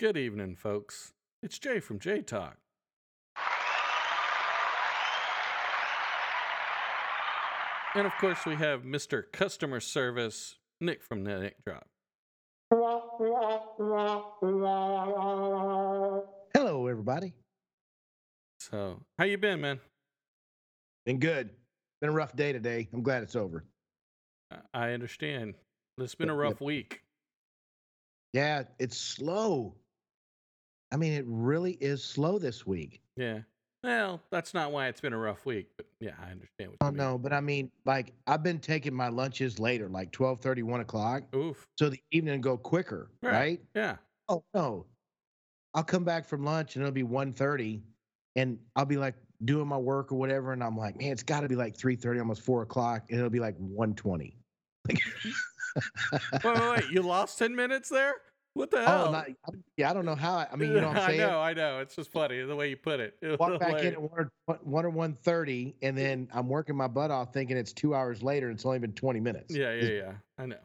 Good evening, folks. It's Jay from J Talk. And of course, we have Mr. Customer Service, Nick from the Nick Drop. Hello, everybody. So, how you been, man? Been good. Been a rough day today. I'm glad it's over. I- I understand. It's been a rough week. Yeah, it's slow. I mean, it really is slow this week. Yeah. Well, that's not why it's been a rough week, but yeah, I understand what Oh you mean. Oh no, but I mean, like I've been taking my lunches later, like 12 1 o'clock. Oof. So the evening go quicker, Right. right? Yeah. Oh no. I'll come back from lunch and it'll be 1.30 and I'll be like doing my work or whatever, and I'm like, man, it's gotta be like 3.30, almost four o'clock, and it'll be like 1.20. Wait, wait, wait. You lost 10 minutes there? What the hell? Oh, not, yeah, I don't know how. I, I mean, you know what I'm I know, I know. It's just funny the way you put it. It walk back in at one or, one or one thirty, and then I'm working my butt off, thinking it's two hours later. and It's only been twenty minutes. Yeah, yeah, yeah. I know.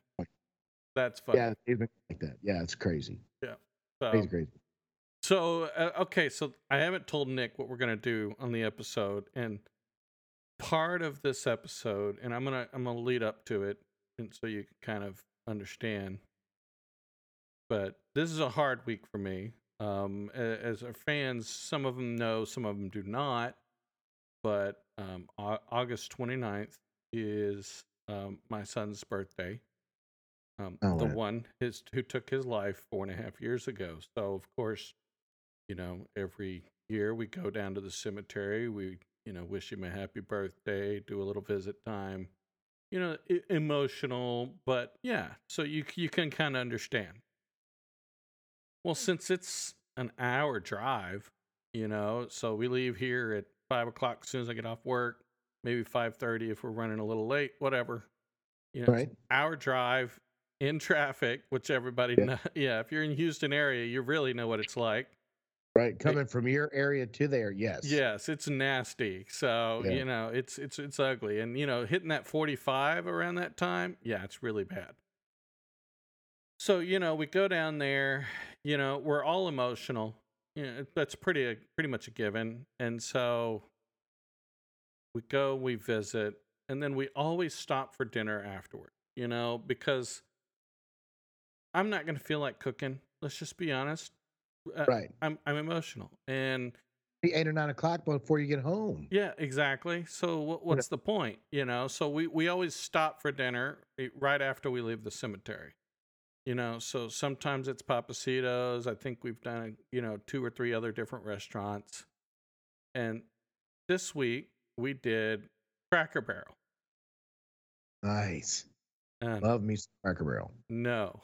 That's funny. yeah, it's been like that. Yeah, it's crazy, So, crazy, crazy. so uh, okay, so I haven't told Nick what we're gonna do on the episode, and part of this episode, and I'm gonna I'm gonna lead up to it, and so you can kind of understand. But this is a hard week for me. Um, as our fans, some of them know, some of them do not. But um, Au- August 29th is um, my son's birthday. Um, Oh, the wow. one his who took his life four and a half years ago. So of course, you know, every year we go down to the cemetery. We you know wish him a happy birthday, do a little visit time. You know, emotional, but yeah. So you you can kind of understand. Well, since it's an hour drive, you know, so we leave here at five o'clock as soon as I get off work. Maybe five thirty if we're running a little late. Whatever. You know, Right? hour drive in traffic, which everybody Yeah. know. Yeah, if you're in Houston area, you really know what it's like. Right. Coming from your area to there, yes. Yes, it's nasty. So Yeah. you know, it's it's it's ugly, and you know, hitting that forty-five around that time, yeah, it's really bad. So you know, we go down there. You know, we're all emotional. You know, that's pretty pretty much a given, and so we go, we visit, and then we always stop for dinner afterward. You know, because I'm not going to feel like cooking. Let's just be honest. Uh, Right. I'm I'm emotional, and eight or nine o'clock before you get home. yeah, exactly. So what, what's the point? You know, so we, we always stop for dinner eh, right after we leave the cemetery. You know, so sometimes it's Pappasito's. I think we've done, you know, two or three other different restaurants. And this week we did Cracker Barrel. Nice. And Love me some Cracker Barrel. no.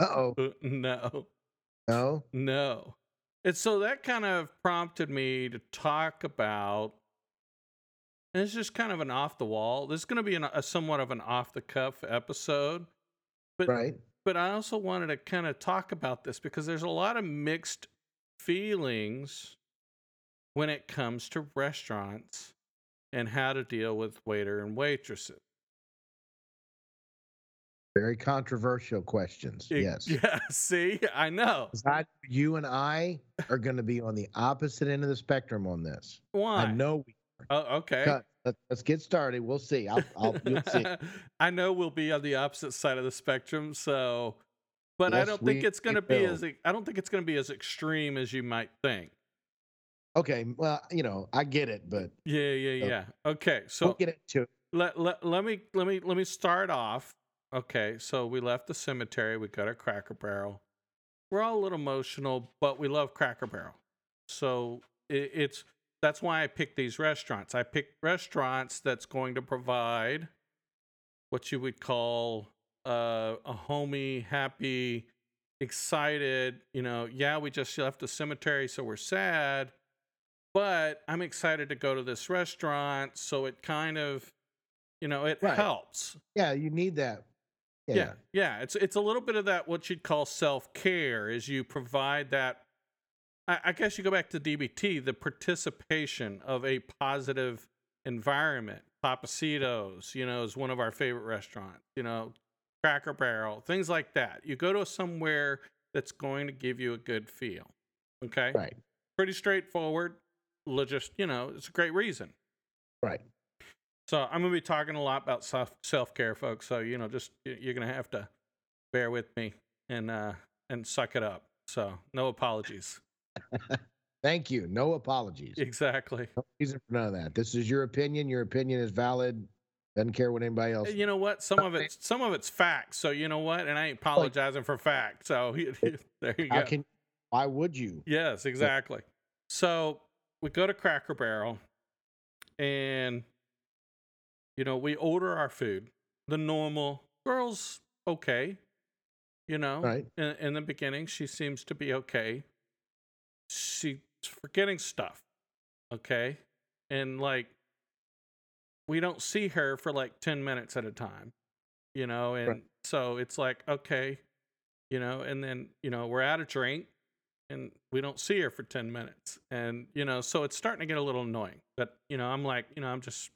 Uh-oh. no. No. No. And so that kind of prompted me to talk about, and it's just kind of an off the wall. This is going to be an, a somewhat of an off the cuff episode, but Right. But I also wanted to kind of talk about this because there's a lot of mixed feelings when it comes to restaurants and how to deal with waiter and waitresses. Very controversial questions. It- yes. Yeah. See, I know. I- you and I are going to be on the opposite end of the spectrum on this. Why? I know. We, Oh, okay. Let's get started. We'll see. I'll, I'll, you'll see. I know we'll be on the opposite side of the spectrum, so but I don't think it's going to be as I don't think it's going to be as extreme as you might think. Okay. Well, you know, I get it, but Yeah, yeah, So- yeah. Okay, so we'll get into it. let, let let me let me let me start off. Okay, so we left the cemetery. We got our Cracker Barrel. We're all a little emotional, but we love Cracker Barrel. So it, it's that's why I picked these restaurants. I picked restaurants that's going to provide what you would call uh, a homey, happy, excited. You know, yeah, we just left the cemetery, so we're sad, but I'm excited to go to this restaurant. So it kind of, you know, it Right. helps. Yeah, you need that. Yeah. Yeah, yeah. It's it's a little bit of that what you'd call self care, is you provide that. I, I guess you go back to DBT, the participation of a positive environment. Pappasito's, you know, is one of our favorite restaurants. You know, Cracker Barrel, things like that. You go to somewhere that's going to give you a good feel. Okay. Right. Pretty straightforward. Just, you know, it's a great reason. Right. So I'm going to be talking a lot about self self care, folks. So you know, just you're going to have to bear with me and uh and suck it up. So no apologies. Thank you. No apologies. Exactly. No reason for none of that. This is your opinion. Your opinion is valid. Doesn't care what anybody else. You know what? Some of it's some of it's facts. So you know what? And I ain't apologizing for fact. So there you How go. can? Why would you? Yes, exactly. So we go to Cracker Barrel, and you know we order our food. The normal girls okay, you know. Right. In, in the beginning, she seems to be okay. She's forgetting stuff, okay, and like we don't see her for like 10 minutes at a time you know? And Right. so it's like okay you know? And then you know we're at a drink and we don't see her for 10 minutes. And you know so it's starting to get a little annoying. But you know i'm like you know i'm just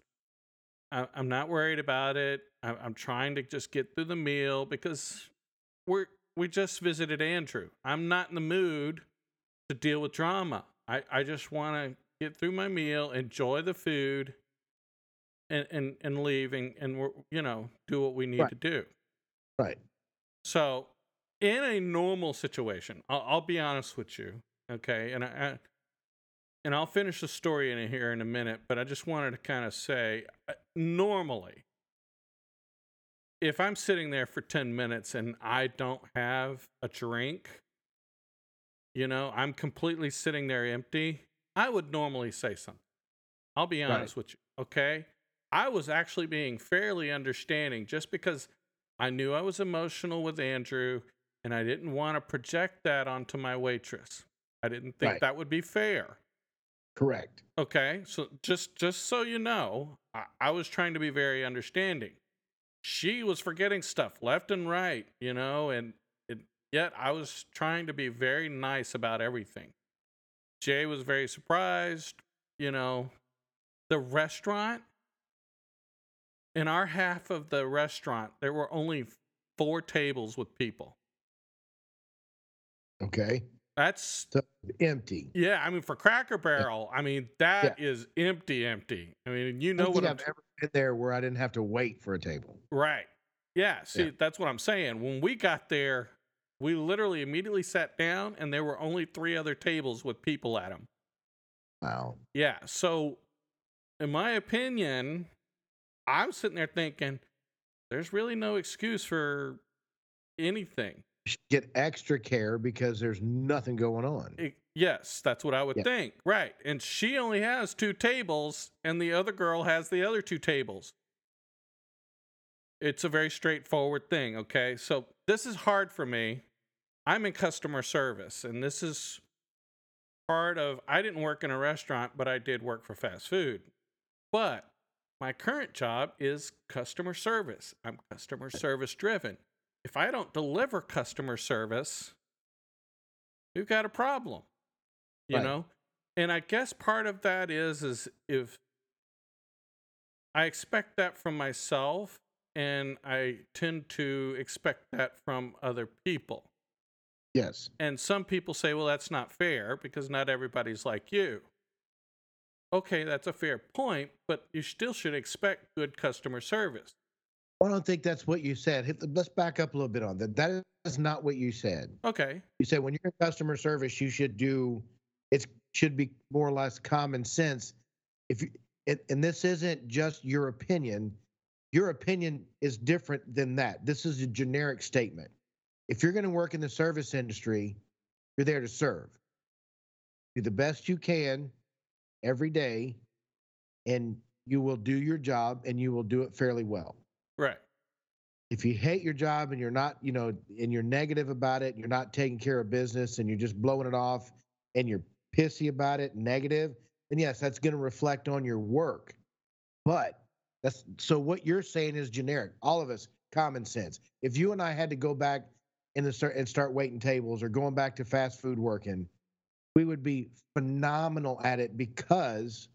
I- i'm not worried about it. I- i'm trying to just get through the meal because we're we just visited andrew. I'm not in the mood to deal with drama i i just want to get through my meal enjoy the food and and and leave and, and we're you know do what we need Right. to do Right. so in a normal situation I'll, I'll be honest with you okay and I, I and i'll finish the story in here in a minute but i just wanted to kind of say uh, normally if i'm sitting there for 10 minutes and i don't have a drink you know i'm completely sitting there empty i would normally say something i'll be Right. honest with you okay i was actually being fairly understanding just because i knew i was emotional with andrew and i didn't want to project that onto my waitress i didn't think Right. that would be fair Correct. Okay, so just just so you know, I, I was trying to be very understanding. She was forgetting stuff left and right, you know, and yet I was trying to be very nice about everything. Jay was very surprised, you know. The restaurant, in our half of the restaurant, there were only four tables with people. Okay. That's Empty. Yeah, I mean for Cracker Barrel, I mean that is empty, empty. I mean you know what I'm I've ever been there where I didn't have to wait for a table. right. Yeah, see Yeah. that's what I'm saying. When we got there, we literally immediately sat down, and there were only three other tables with people at them. Wow. Yeah, so in my opinion, I'm sitting there thinking, there's really no excuse for anything. Get extra care because there's nothing going on. I- yes, that's what I would Yeah. think. Right. And she only has two tables, and the other girl has the other two tables. It's a very straightforward thing. Okay. So this is hard for me. I'm in customer service, and this is part of, I didn't work in a restaurant, but I did work for fast food. But my current job is customer service. I'm customer service driven. If I don't deliver customer service, we've got a problem. You Right. know? And I guess part of that is is if I expect that from myself and I tend to expect that from other people. Yes. And some people say, well, that's not fair because not everybody's like you. Okay, that's a fair point, but you still should expect good customer service. I don't think that's what you said. Let's back up a little bit on that. That is not what you said. Okay. You said when you're in customer service, you should do. It should be more or less common sense. If you and this isn't just your opinion. Your opinion is different than that. This is a generic statement. If you're going to work in the service industry, you're there to serve. Do the best you can every day, and you will do your job and you will do it fairly well Right. if you hate your job and you're not, you know, and you're negative about it, you're not taking care of business and you're just blowing it off and you're pissy about it, negative, then yes, that's going to reflect on your work. But that's so what you're saying is generic. All of us, common sense. If you and I had to go back in the start and start waiting tables or going back to fast food working, we would be phenomenal at it because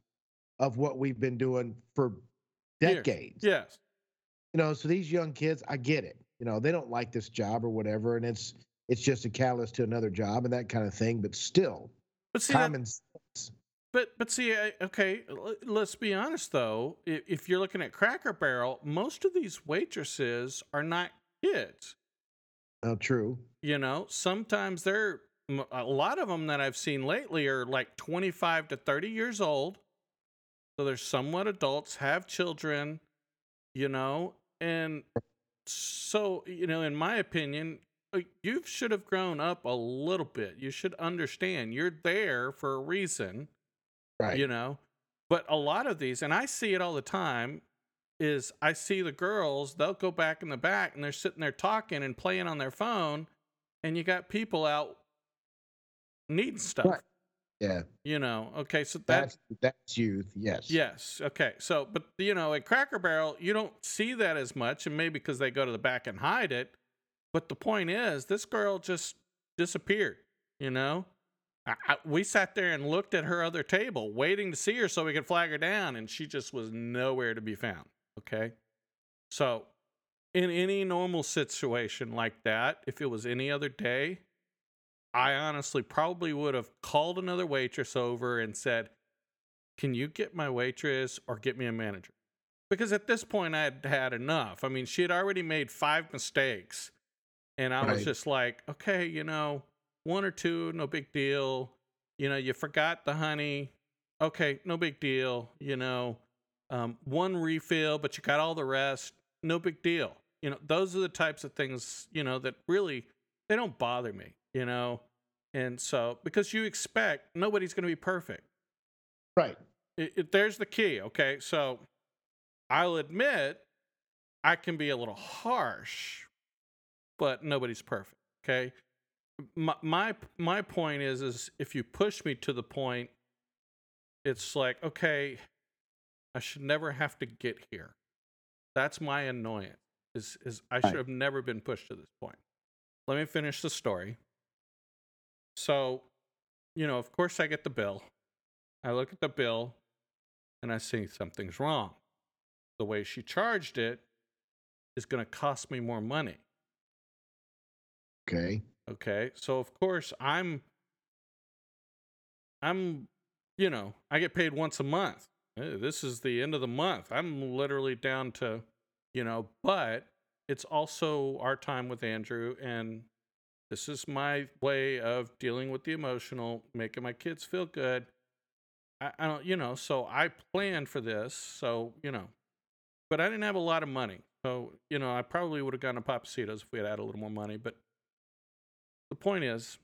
of what we've been doing for decades Yes. you know so these young kids i get it you know they don't like this job or whatever and it's it's just a catalyst to another job and that kind of thing. But still, But see, that, common sense. but but see, I, okay. Let's be honest though. If, if you're looking at Cracker Barrel, most of these waitresses are not kids. Oh, true. You know, sometimes they're a lot of them that I've seen lately are like 25 to 30 years old. So they're somewhat adults, have children, you know, and so, you know, in my opinion, uh, you should have grown up a little bit. You should understand you're there for a reason, Right. you know. But a lot of these, and I see it all the time, is I see the girls, they'll go back in the back and they're sitting there talking and playing on their phone, and you got people out needing stuff. Right. Yeah. You know, okay, so that That's that's youth. Yes. Yes. Okay. So, but you know, at Cracker Barrel, you don't see that as much, and maybe because they go to the back and hide it. But the point is, this girl just disappeared. You know, I, I, we sat there and looked at her other table, waiting to see her so we could flag her down, and she just was nowhere to be found. Okay. So, in any normal situation like that, if it was any other day, I honestly probably would have called another waitress over and said, Can you get my waitress or get me a manager? Because at this point, I had had enough. I mean, she had already made five mistakes. And I was just like, okay, you know, one or two, no big deal. You know, you forgot the honey. Okay, no big deal. You know, um, one refill, but you got all the rest. No big deal. You know, those are the types of things, you know, that really, they don't bother me, you know? And so, because you expect nobody's going to be perfect. Right. It, it, there's the key. Okay. So I'll admit I can be a little harsh, but nobody's perfect. Okay. My, my, my point is, is if you push me to the point, it's like, okay, I should never have to get here. That's my annoyance is, is I should have never been pushed to this point. Let me finish the story. So, you know, of course I get the bill. I look at the bill and I see something's wrong. The way she charged it is going to cost me more money. Okay. Okay. So of course I'm I'm you know, I get paid once a month. This is the end of the month. I'm literally down to, you know, but it's also our time with Andrew and this is my way of dealing with the emotional, making my kids feel good. I, I don't, you know, so I planned for this. So, you know, but I didn't have a lot of money. So, you know, I probably would have gone to Pappasito's if we had had a little more money. But the point is,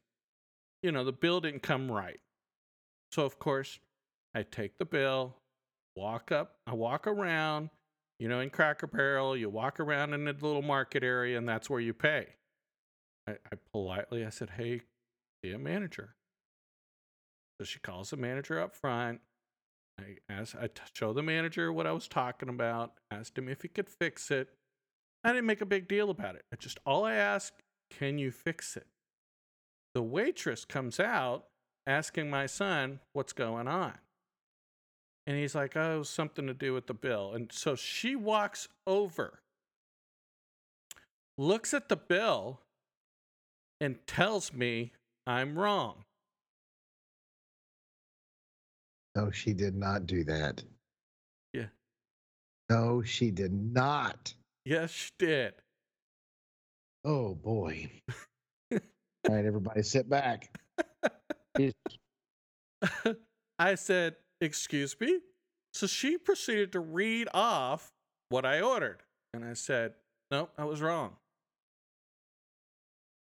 you know, the bill didn't come right. So, of course, I take the bill, walk up, I walk around, you know, in Cracker Barrel, you walk around in the little market area, and that's where you pay. I, I politely, I said, hey, be a manager. So she calls the manager up front. I asked, I t- show the manager what I was talking about, asked him if he could fix it. I didn't make a big deal about it. I just all I asked, can you fix it? The waitress comes out asking my son what's going on. And he's like, oh, something to do with the bill. And so she walks over, looks at the bill, and tells me I'm wrong. No, she did not do that. Yeah. No, she did not. Yes, she did. Oh boy. All right, everybody sit back. I said, Excuse me? So she proceeded to read off what I ordered. And I said, Nope, I was wrong.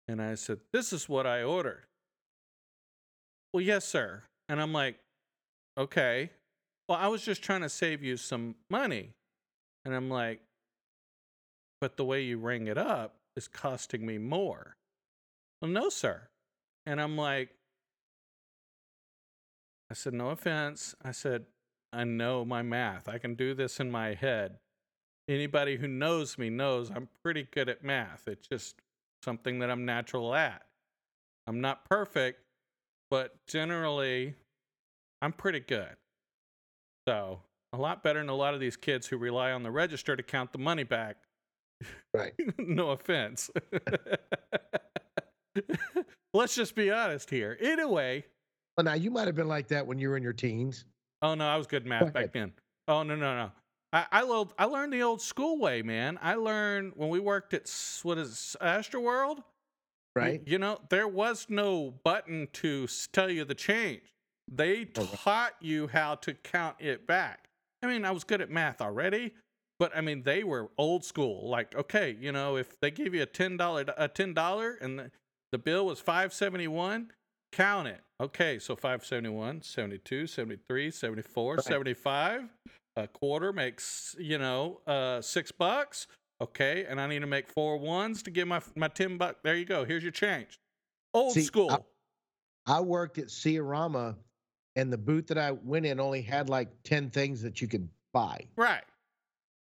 And I said, This is what I ordered. Well, yes, sir. And I'm like, Okay. Well, I was just trying to save you some money. And I'm like, But the way you ring it up is costing me more. Well, no, sir. And I'm like, I said, no offense. I said, I know my math. I can do this in my head. Anybody who knows me knows I'm pretty good at math. It's just something that I'm natural at. I'm not perfect, but generally, I'm pretty good. So, a lot better than a lot of these kids who rely on the register to count the money back. Right. no offense. Let's just be honest here. Anyway, Well, now you might have been like that when you were in your teens. oh no, I was good at math back then. Oh no, no, no. I I learned I learned the old school way, man. I learned when we worked at what is Astroworld. Right? You know, there was no button to tell you the change. They Oh, taught you how to count it back. I mean, I was good at math already, but I mean, they were old school. Like, okay, you know, if they give you a ten dollar a ten dollar and the, the bill was five seventy one, count it. Okay, so 571, 72, 73, 74, Right. 75. A quarter makes, you know, uh, six bucks. Okay, and I need to make four ones to get my my ten buck. There you go. Here's your change. Old See, I- school. I worked at Sea-Arama, and the booth that I went in only had like 10 things that you could buy. right.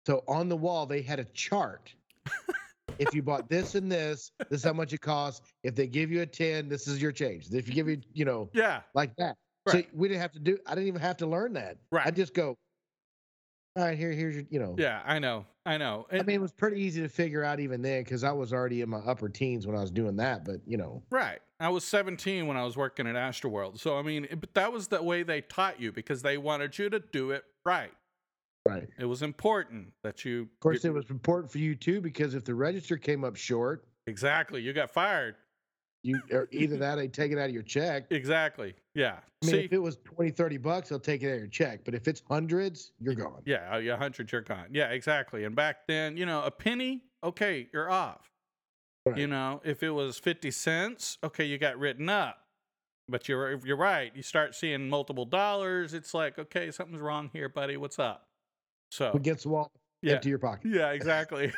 So on the wall, they had a chart. if you bought this and this, this is how much it costs. If they give you a 10, this is your change. If you give you, you know, Yeah. like that. Right. So we didn't have to do, I didn't even have to learn that. Right. I just go, all right, here, here's your, you know. Yeah. I know. I know. I mean, it was pretty easy to figure out even then because I was already in my upper teens when I was doing that. But, you know, Right. I was 17 when I was working at Astroworld. So, I mean, it, but that was the way they taught you because they wanted you to do it right. Right. It was important that you. Of course, it was important for you too because if the register came up short, Exactly. You got fired. you or either that they take it out of your check. Exactly. Yeah. I mean, See, if it was 20, 30 bucks, they'll take it out of your check. But if it's hundreds, you're gone. yeah, oh, yeah, 100, you're gone. Yeah, exactly. And back then, you know, a penny, okay, you're off. Right. You know, if it was 50 cents, okay, you got written up. But you're you're right. You start seeing multiple dollars. It's like, okay, something's wrong here, buddy. What's up? So, Against the wall, yeah, empty your pocket. yeah, exactly.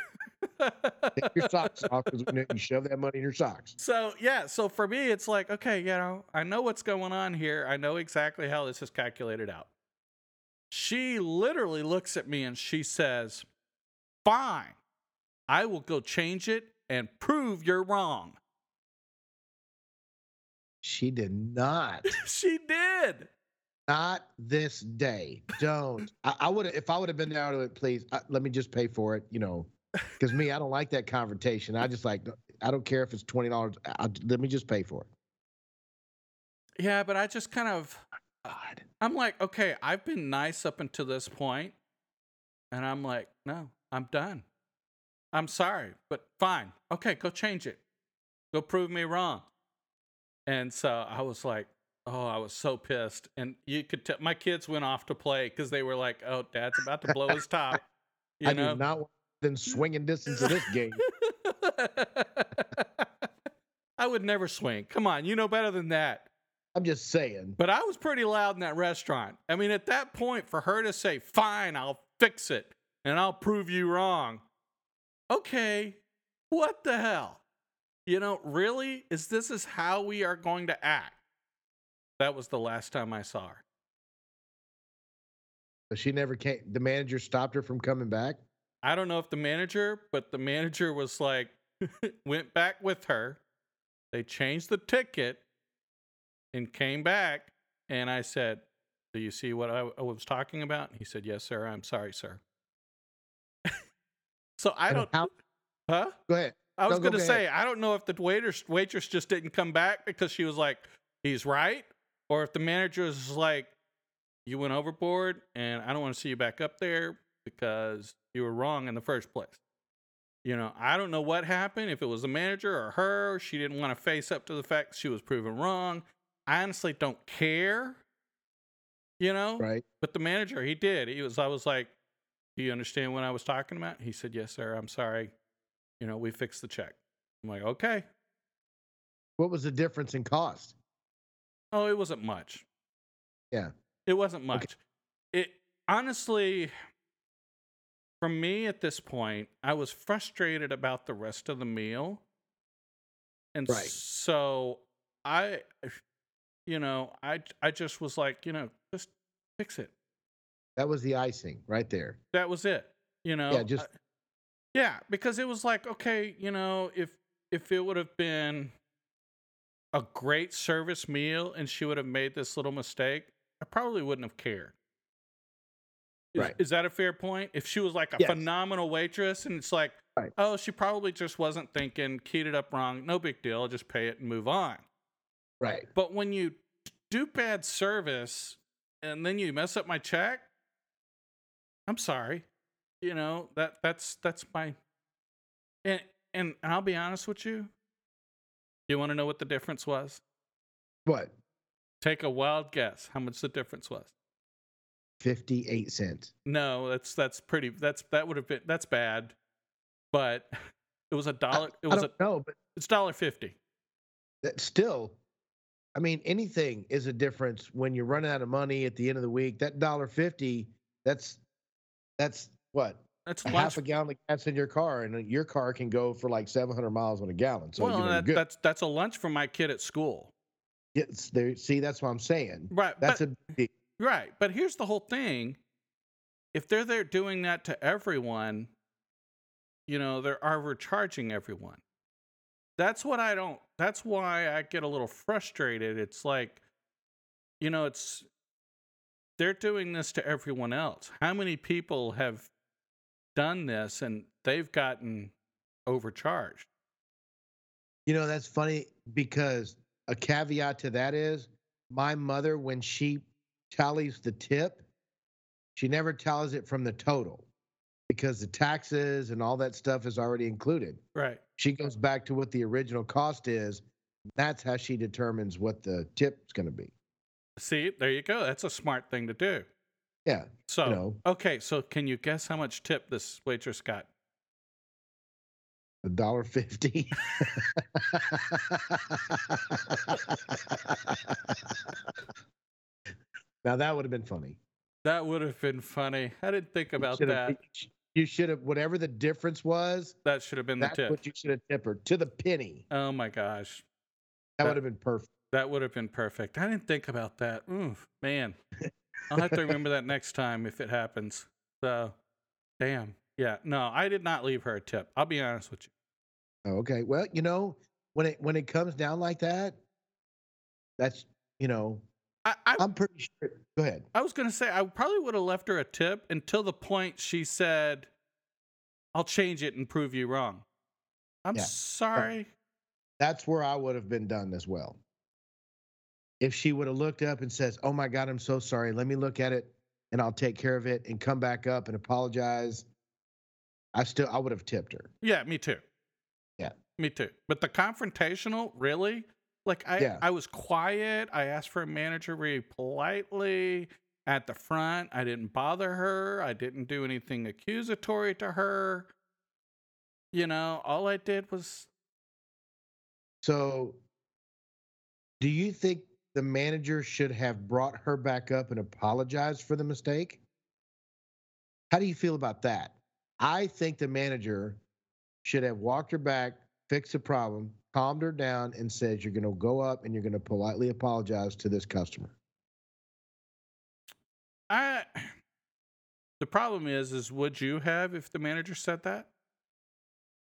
Take your socks off because you shove that money in your socks. So yeah, so for me, it's like, okay, you know, I know what's going on here. I know exactly how this is calculated out. She literally looks at me and she says, Fine, I will go change it and prove you're wrong. She did not. she did. Not this day. Don't. I, I would have if I would have been there. I would have please uh, let me just pay for it. You know, because me, I don't like that confrontation. I just like I don't care if it's twenty dollars. Let me just pay for it. Yeah, but I just kind of, God. I'm like, okay, I've been nice up until this point, And I'm like, no, I'm done. I'm sorry, but fine. Okay, go change it. Go prove me wrong. And so I was like, oh, I was so pissed. And you could tell my kids went off to play because they were like, oh, dad's about to blow his top. You I know? do not want within swinging distance of this game. I would never swing. Come on, you know better than that. I'm just saying. But I was pretty loud in that restaurant. I mean, at that point, for her to say, fine, I'll fix it and I'll prove you wrong. Okay, what the hell? You know, really? Is this is how we are going to act? That was the last time I saw her. But she never came. The manager stopped her from coming back. I don't know if the manager, but the manager was like, went back with her. They changed the ticket and came back. And I said, Do you see what I, I was talking about? He said, Yes, sir. I'm sorry, sir. so I don't, how- huh? Go ahead. I was No, going to ahead. say, I don't know if the waiter, waitress just didn't come back because she was like, he's right. Or if the manager was like, you went overboard and I don't want to see you back up there because you were wrong in the first place. You know, I don't know what happened, if it was the manager or her, she didn't want to face up to the fact she was proven wrong. I honestly don't care, you know? Right. But the manager, he did. He was, I was like, Do you understand what I was talking about? He said, Yes, sir. I'm sorry. You know, we fixed the check. I'm like, Okay. What was the difference in cost? Oh, it wasn't much. Yeah. It wasn't much. It honestly, for me at this point, I was frustrated about the rest of the meal. And Right. so I, you know, I, I just was like, you know, just fix it. That was the icing right there. that was it you know Yeah, just- I- yeah because it was like okay you know if if it would have been a great service meal and she would have made this little mistake i probably wouldn't have cared is, Right. is that a fair point if she was like a Yes. phenomenal waitress and it's like Right. oh, she probably just wasn't thinking, keyed it up wrong. No big deal. I'll just pay it and move on. Right. But when you do bad service and then you mess up my check, I'm sorry. You know, that that's that's my and and, and I'll be honest with you. You want to know what the difference was? What? Take a wild guess how much the difference was. 58 cents. No, that's that's pretty that's that would have been that's bad. But it was a dollar it was I a know, but it's dollar fifty. that still, I mean, anything is a difference when you're running out of money at the end of the week. That dollar fifty, that's that's what That's a half a gallon of gas in your car, and your car can go for like 700 miles on a gallon. So well, you know, that, that's that's a lunch for my kid at school. Yes, there. See, that's what I'm saying. Right. That's but, a big, Right. But here's the whole thing. If they're there doing that to everyone, you know, they're overcharging everyone. That's what I don't that's why I get a little frustrated. It's like, you know, it's they're doing this to everyone else. How many people have done this and they've gotten overcharged? You know, that's funny because a caveat to that is my mother, when she tallies the tip, she never tallies it from the total because the taxes and all that stuff is already included. Right. She goes back to what the original cost is. That's how she determines what the tip's going to be. See, there you go. That's a smart thing to do. Yeah. So, know. okay, so can you guess how much tip this waitress got? A dollar fifty. now that would have been funny. That would have been funny. I didn't think about Should've- that. You should have whatever the difference was. That should have been the That's tip. what you should have tipped her to the penny. Oh my gosh. That That- would have been perfect. That would have been perfect. I didn't think about that. Oof, man. I'll have to remember that next time if it happens. So, damn. Yeah, no, I did not leave her a tip. I'll be honest with you. Okay. Well, you know, when it when it comes down like that, that's you know, I, I, I'm pretty sure. Go ahead. I was going to say, I probably would have left her a tip until the point she said, I'll change it and prove you wrong. I'm Yeah. sorry. That's where I would have been done as well. If she would have looked up and says, "Oh my God, I'm so sorry. Let me look at it, and I'll take care of it," and come back up and apologize, I still I would have tipped her. Yeah, me too. Yeah. Me too. But the confrontational, really? Like I Yeah. I was quiet. I asked for a manager very politely at the front. I didn't bother her. I didn't do anything accusatory to her. You know, all I did was So, do you think the manager should have brought her back up and apologized for the mistake? How do you feel about that? I think the manager should have walked her back, fixed the problem, calmed her down, and said, You're going to go up and you're going to politely apologize to this customer. I the problem is is would you have if the manager said that?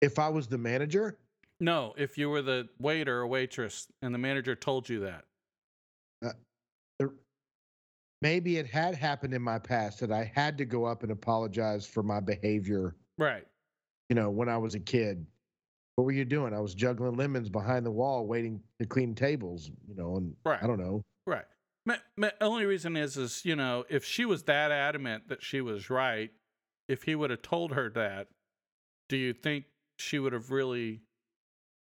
If I was the manager, No, if you were the waiter or waitress and the manager told you that. Uh, the- maybe it had happened in my past that I had to go up and apologize for my behavior Right. you know, when I was a kid. What were you doing? I was juggling lemons behind the wall waiting to clean tables, you know, and Right. I don't know. Right. My, my only reason is, is you know, if she was that adamant that she was right, if he would have told her that, do you think she would have really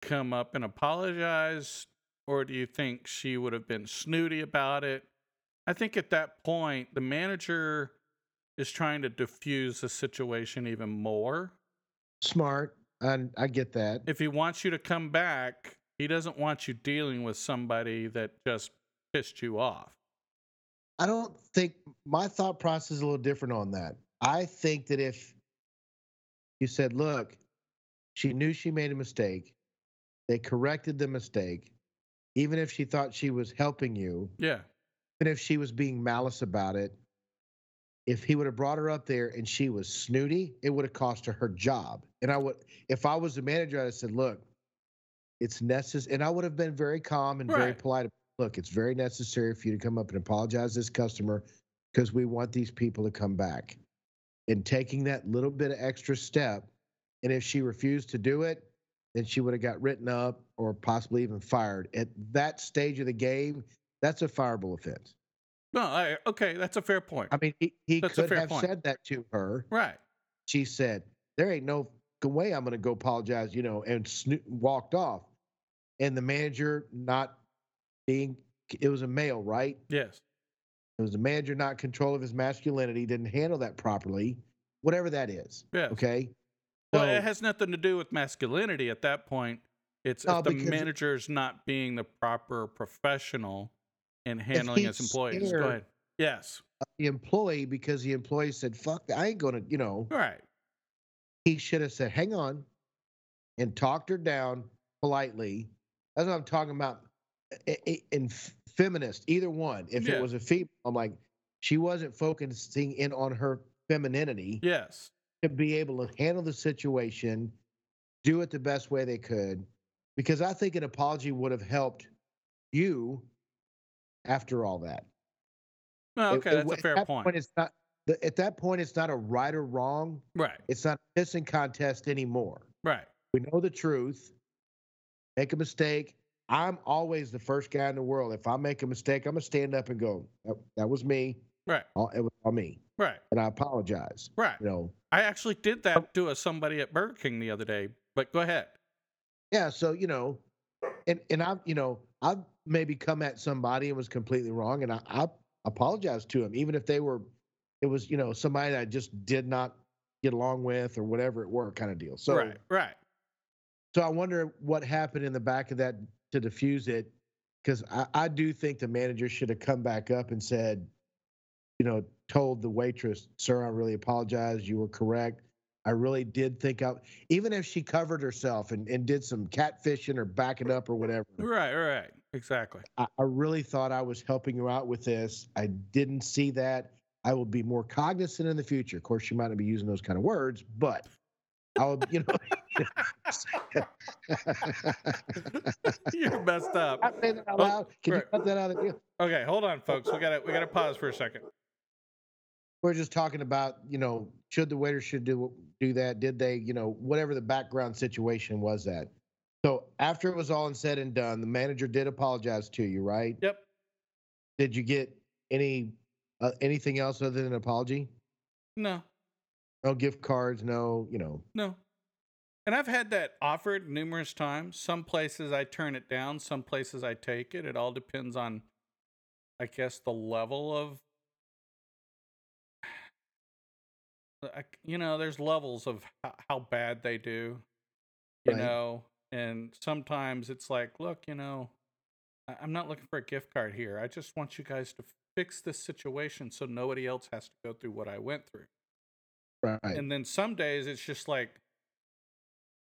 come up and apologized, or do you think she would have been snooty about it? I think at that point, the manager is trying to diffuse the situation even more. Smart. I I get that. If he wants you to come back, he doesn't want you dealing with somebody that just pissed you off. I don't think my thought process is a little different on that. I think that if you said, look, she knew she made a mistake, they corrected the mistake, even if she thought she was helping you, Yeah. even if she was being malice about it, if he would have brought her up there and she was snooty, it would have cost her her job. And I would, if I was the manager, I'd have said, look, it's necessary. And I would have been very calm and very polite. Look, it's very necessary for you to come up and apologize to this customer because we want these people to come back. And taking that little bit of extra step And if she refused to do it, then she would have got written up or possibly even fired. At that stage of the game, that's a fireable offense. No, I, okay, that's a fair point. I mean, he, he That's could have point. said that to her. right. She said, "There ain't no way I'm going to go apologize," you know, and sno- walked off. And the manager not being, it was a male, right? Yes. It was the manager not control of his masculinity, didn't handle that properly, whatever that is. Yes. Okay. Well, it has nothing to do with masculinity at that point. It's No, if the manager's not being the proper professional in handling his employees. Go ahead. Yes. the employee because the employee said, "Fuck, I ain't gonna," you know. Right. He should have said, "Hang on," and talked her down politely. That's what I'm talking about. I- I- In feminist, either one. If Yeah. it was a female, I'm like, she wasn't focusing in on her femininity Yes. To be able to handle the situation, do it the best way they could, because I think an apology would have helped you after all that. It- okay, it- that's a at fair that point. Point, it's not at that point. It's not a right or wrong. Right. It's not a pissing contest anymore. Right. We know the truth. Make a mistake. I'm always the first guy in the world. If I make a mistake, I'm gonna stand up and go, "That, that was me. Right. All- It was all me, Right. and I apologize." Right. You know. I actually did that um, to a somebody at Burger King the other day. But go ahead. Yeah. So you know, and and I've you know I've maybe come at somebody and was completely wrong, and I, I apologize to them, even if they were, it was you know somebody that I just did not get along with or whatever it were kind of deal. So right. Right. So I wonder what happened in the back of that to diffuse it, because I, I do think the manager should have come back up and said, you know, told the waitress, "Sir, I really apologize. You were correct. I really did think out." Even if she covered herself and, and did some catfishing or backing up or whatever, Right. Right. Exactly. I, I really thought I was helping you out with this. I didn't see that. I will be more cognizant in the future. Of course, she might not be using those kind of words, but I will, you know. You're messed up. I say that out loud. Can right. you cut that out of deal? Okay, hold on, folks. We gotta we gotta pause for a second. We're just talking about, you know, should the waiter should do do that? Did they, you know, whatever the background situation was that. So after it was all and said and done, the manager did apologize to you, right? Yep. Did you get any uh, anything else other than an apology? No. No gift cards, no, you know. No. And I've had that offered numerous times. Some places I turn it down, some places I take it. It all depends on, I guess, the level of. I- You know, there's levels of how, how bad they do, you Right. know, and sometimes it's like, look, you know, I- I'm not looking for a gift card here. I just want you guys to fix this situation so nobody else has to go through what I went through. Right. And then some days it's just like,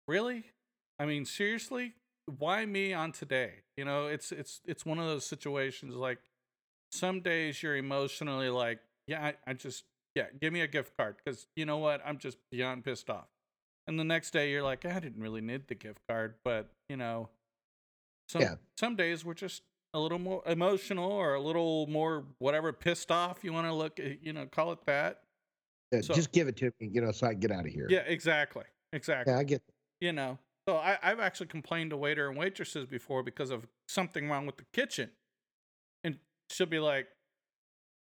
really? I mean, seriously? Why me on today? You know, it's it's it's one of those situations like some days you're emotionally like, yeah, I, I just yeah, give me a gift card because you know what? I'm just beyond pissed off. And the next day you're like, I didn't really need the gift card, but you know, some Yeah. some days we're just a little more emotional or a little more whatever pissed off you want to look at, you know, call it that. Uh, so- just give it to me, you know, so I can get out of here. Yeah, exactly. Exactly. Yeah, I get You know. So I, I've actually complained to waiter and waitresses before because of something wrong with the kitchen. And she'll be like,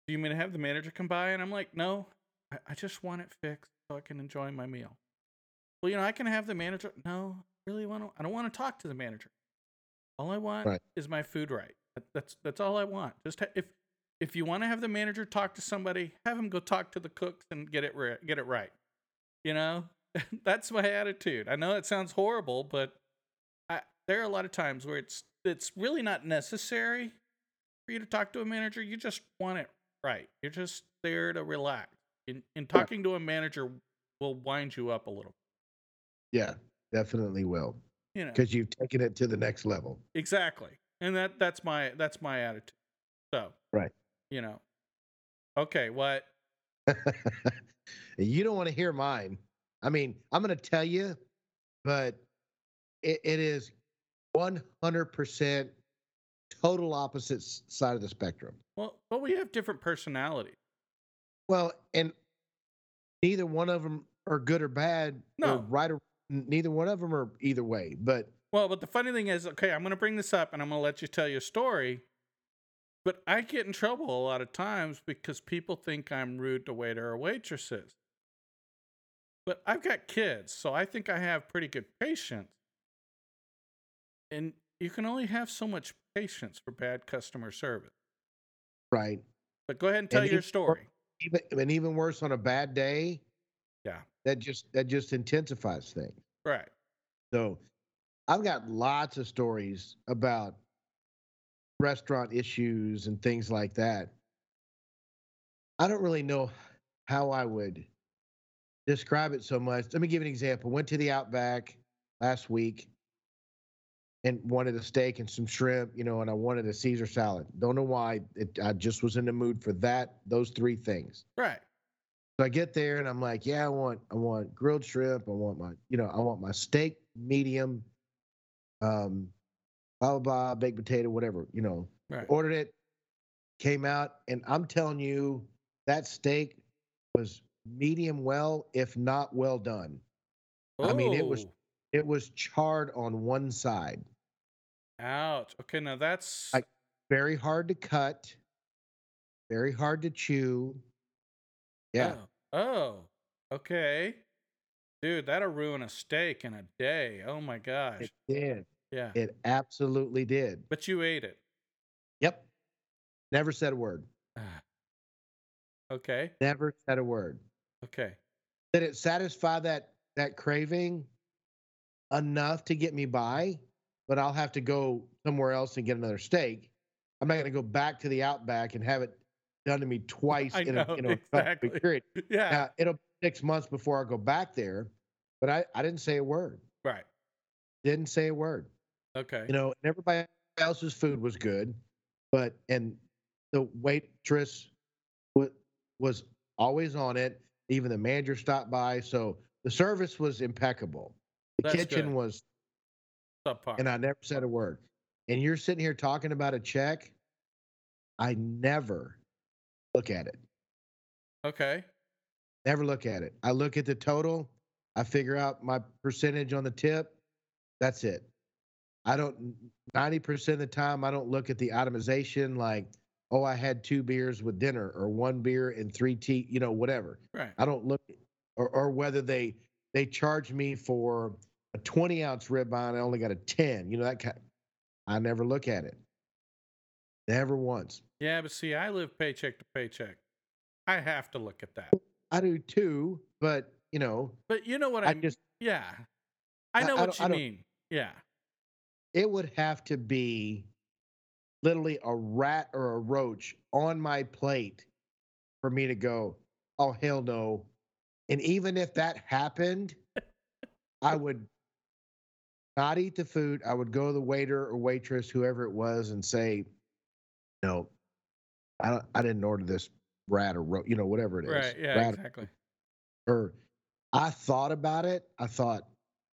Do you mean to have the manager come by? And I'm like, No, I, I just want it fixed so I can enjoy my meal. Well, you know, I can have the manager. No, I really want to I don't want to talk to the manager. All I want Right. is my food right. That, that's that's all I want. Just ha- if if you want to have the manager talk to somebody, have him go talk to the cooks and get it ri- get it right. You know, that's my attitude. I know it sounds horrible, but I, there are a lot of times where it's it's really not necessary for you to talk to a manager. You just want it right. You're just there to relax. And, and talking to a manager will wind you up a little. yeah, definitely will. You know, Because you've taken it to the next level. exactly. And that that's my that's my attitude. So Right. you know, okay, what? you don't want to hear mine. I mean, I'm going to tell you, but it, it is 100% total opposite side of the spectrum. Well, but we have different personalities. Well, and neither one of them are good or bad, or right or neither one of them are either way. But Well, but the funny thing is, okay, I'm going to bring this up and I'm going to let you tell your story. But I get in trouble a lot of times because people think I'm rude to waiter or waitresses. But I've got kids, so I think I have pretty good patience. And you can only have so much patience for bad customer service. Right, But go ahead and tell And your even- story. even and even worse on a bad day. Yeah. that just that just intensifies things. Right. So, I've got lots of stories about restaurant issues and things like that. I don't really know how I would describe it so much. Let me give an example. Went to the Outback last week and wanted a steak and some shrimp, you know, and I wanted a Caesar salad. Don't know why. It, I just was in the mood for that, those three things. Right. So I get there and I'm like, yeah, I want I want grilled shrimp. I want my, you know, I want my steak medium, um, blah blah blah, baked potato, whatever, you know. Right. Ordered it, came out, and I'm telling you, that steak was medium well, if not well done. Oh. I mean, it was- Oh, It was charred on one side, Ouch. Okay, now that's. I- very hard to cut, very hard to chew. Yeah, Oh. oh. Okay. Dude, that'll ruin a steak in a day. Oh my gosh. it did. yeah. It absolutely did. but you ate it. Yep. Never said a word. Ah. okay. Never said a word. Okay. Did it satisfy that that craving enough to get me by? But I'll have to go somewhere else and get another steak. I'm not going to go back to the Outback and have it done to me twice I in know, a you know a exactly. period. Yeah. Now, it'll be six months before I go back there, but I I didn't say a word. Right. Didn't say a word. Okay. You know, and everybody else's food was good, but and the waitress was was always on it. Even the manager stopped by, so the service was impeccable. The That's kitchen good. was, Subpar. and I never said a word. And you're sitting here talking about a check. I never look at it. okay. Never look at it. I look at the total. I figure out my percentage on the tip. That's it. I don't, 90% of the time, I don't look at the itemization like, oh, I had two beers with dinner or one beer and three tea, you know, whatever. Right. I don't look, or, or whether they, they charge me for a 20 ounce ribeye I only got a 10, you know, that kind. I never look at it. Never once. Yeah, but see, I live paycheck to paycheck. I have to look at that. I do too, but you know, But you know what I I, just, yeah. I I- know I what don't- you I mean. Yeah. it would have to be literally a rat or a roach on my plate for me to go, oh, hell no. And even if that happened, I would not eat the food. I would go to the waiter or waitress, whoever it was, and say, no, I, don't, I didn't order this rat or roach, you know, whatever it is. Right. Yeah, Rat exactly. or I thought about it. I thought,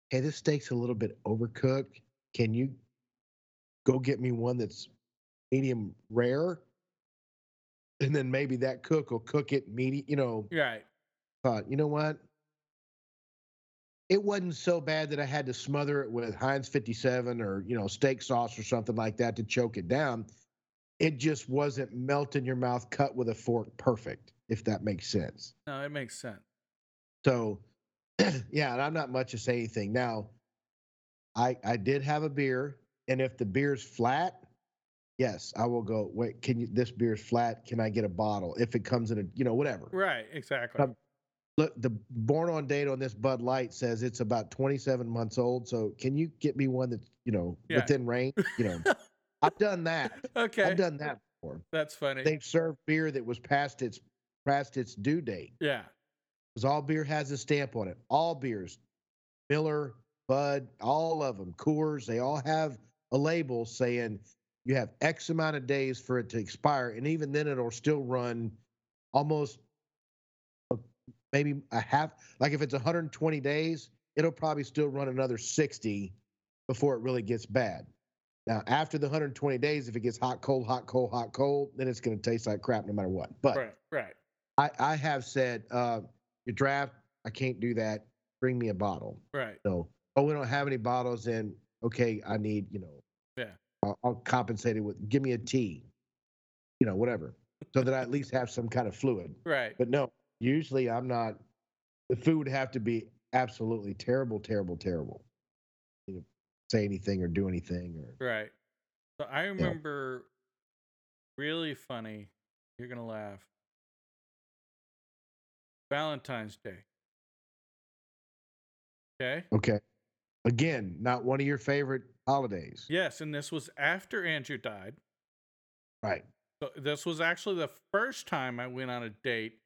hey, this steak's a little bit overcooked. Can you go get me one that's medium rare? And then maybe that cook will cook it medium, you know. Right. Thought, you know what? It wasn't so bad that I had to smother it with Heinz 57 or, you know, steak sauce or something like that to choke it down. It just wasn't melt in your mouth, cut with a fork perfect, if that makes sense. No, it makes sense. So, yeah, and I'm not much to say anything. Now, I I did have a beer, and if the beer's flat, yes, I will go. Wait, can you? This beer's flat. Can I get a bottle? If it comes in a, you know, whatever. Right. Exactly. Look, the born on date on this Bud Light says it's about 27 months old. So, can you get me one that's you know Yeah. within range? You know, I've done that. okay. I've done that before. That's funny. They've served beer that was past its past its due date. yeah. because all beer has a stamp on it. All beers, Miller, Bud, all of them, Coors, they all have a label saying you have X amount of days for it to expire, and even then, it'll still run almost maybe a half. Like if it's 120 days, it'll probably still run another 60 before it really gets bad. Now, after the 120 days, if it gets hot, cold, hot, cold, hot, cold, then it's going to taste like crap no matter what. But Right. Right. I, I have said, uh, your draft, I can't do that. bring me a bottle. Right. So, oh, we don't have any bottles in. Okay, I need, you know, Yeah. I'll, I'll compensate it with give me a tea, you know, whatever, so that I at least have some kind of fluid. Right. But no, usually I'm not. The food would have to be absolutely terrible, terrible, terrible. You know, say anything or do anything or Right. So I remember really funny. You're gonna laugh. Valentine's Day. Okay. okay. Again, not one of your favorite holidays. Yes, and this was after Andrew died. Right. So this was actually the first time I went on a date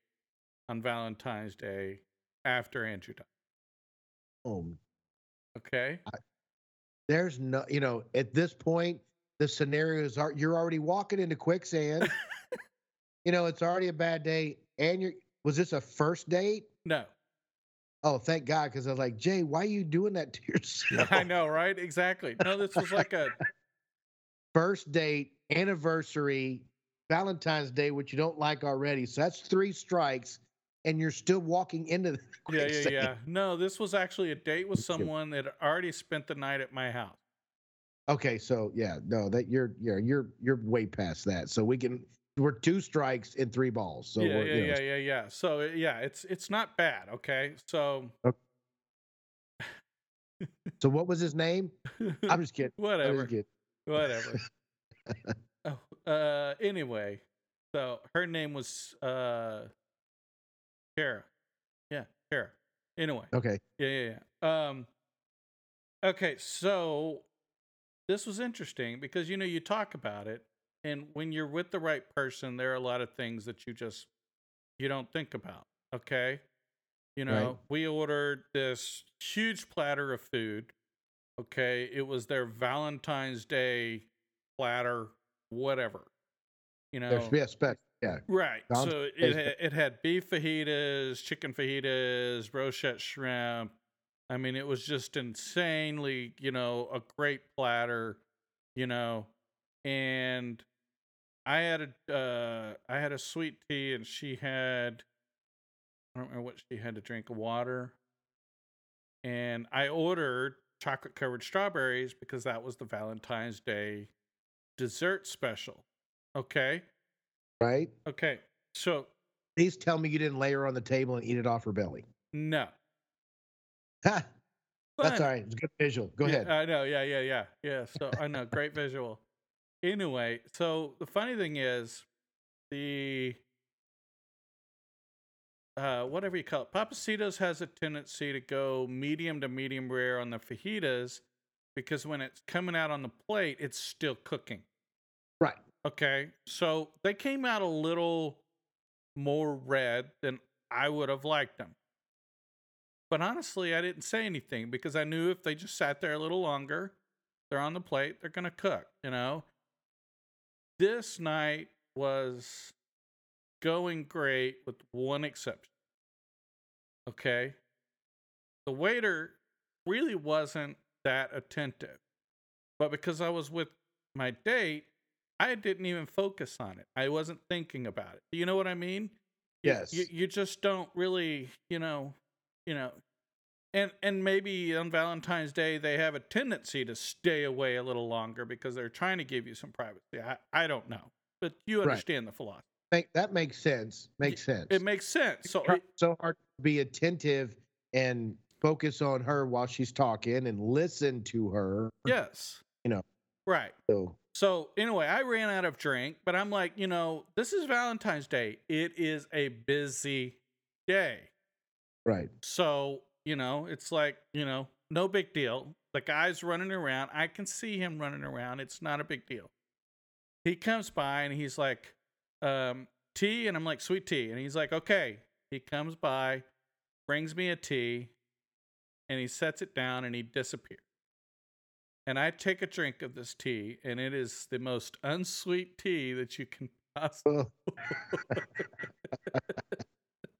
on Valentine's Day after Andrew died. Oh, Okay. there's no, you know, at this point, the scenarios are you're already walking into quicksand. you know, it's already a bad day, and you're. Was this a first date? No. Oh, thank God, because I was like, Jay, why are you doing that to yourself? I know, right? Exactly. No, this was like a First date, anniversary, Valentine's Day, which you don't like already. So that's three strikes, and you're still walking into the yeah, yeah, yeah. No, this was actually a date with someone that already spent the night at my house. Okay, so yeah, no, that you're yeah, you're you're way past that. So we can we're two strikes and three balls. So yeah, we're, yeah, you know, yeah, yeah, yeah. So yeah, it's it's not bad. Okay, so So what was his name? I'm just kidding. Whatever, just kidding. whatever. oh, uh, anyway, so her name was uh, Kara. Yeah, Kara. Anyway, Okay. yeah, yeah, yeah. Um, okay, so this was interesting because you know you talk about it, and when you're with the right person, there are a lot of things that you just you don't think about. Okay, you know, Right. we ordered this huge platter of food. Okay, it was their Valentine's Day platter, whatever. You know, yeah, special. Yeah. Right. So it had, it had beef fajitas, chicken fajitas, brochette shrimp. I mean, it was just insanely, you know, a great platter, you know. And I had a uh, I had a sweet tea, and she had I don't remember what she had to drink water. And I ordered chocolate covered strawberries because that was the Valentine's Day dessert special. Okay. Right. Okay. So Please tell me you didn't lay her on the table and eat it off her belly. no. Ha, That's all right. It's a good visual. Go Yeah, ahead. I know. Yeah, yeah, yeah, yeah. So I know. Great visual. Anyway, so the funny thing is, the uh, whatever you call it, Pappasito's has a tendency to go medium to medium rare on the fajitas because when it's coming out on the plate, it's still cooking. Okay. So they came out a little more red than I would have liked them. But honestly, I didn't say anything because I knew if they just sat there a little longer, they're on the plate, they're going to cook, you know? This night was going great with one exception. Okay. The waiter really wasn't that attentive. But because I was with my date, I didn't even focus on it. I wasn't thinking about it. You know what I mean? Yes. You, you just don't really, you know, you know, and and maybe on Valentine's Day they have a tendency to stay away a little longer because they're trying to give you some privacy. I, I don't know, but you Right. understand the philosophy. Make, that makes sense. Makes sense. It makes sense. So it- so hard to be attentive and focus on her while she's talking and listen to her. yes, You know. right. So So anyway, I ran out of drink, but I'm like, you know, this is Valentine's Day. It is a busy day. right. So, you know, it's like, you know, no big deal. The guy's running around. I can see him running around. It's not a big deal. He comes by and he's like, um, tea. And I'm like, sweet tea. And he's like, okay. He comes by, brings me a tea, and he sets it down and he disappears. And I take a drink of this tea, and it is the most unsweet tea that you can possibly.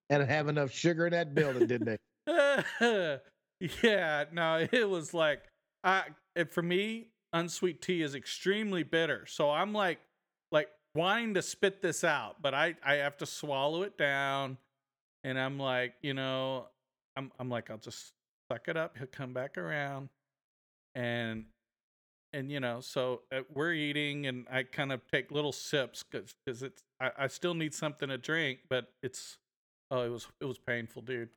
And have enough sugar in that building, didn't they? yeah, no, it was like I it, for me, unsweet tea is extremely bitter. So I'm like like wanting to spit this out, but I I have to swallow it down and I'm like, you know, I'm I'm like I'll just suck it up. He'll come back around, and and you know, so uh, we're eating, and I kind of take little sips because because it's I, I still need something to drink, but it's oh it was it was painful, dude.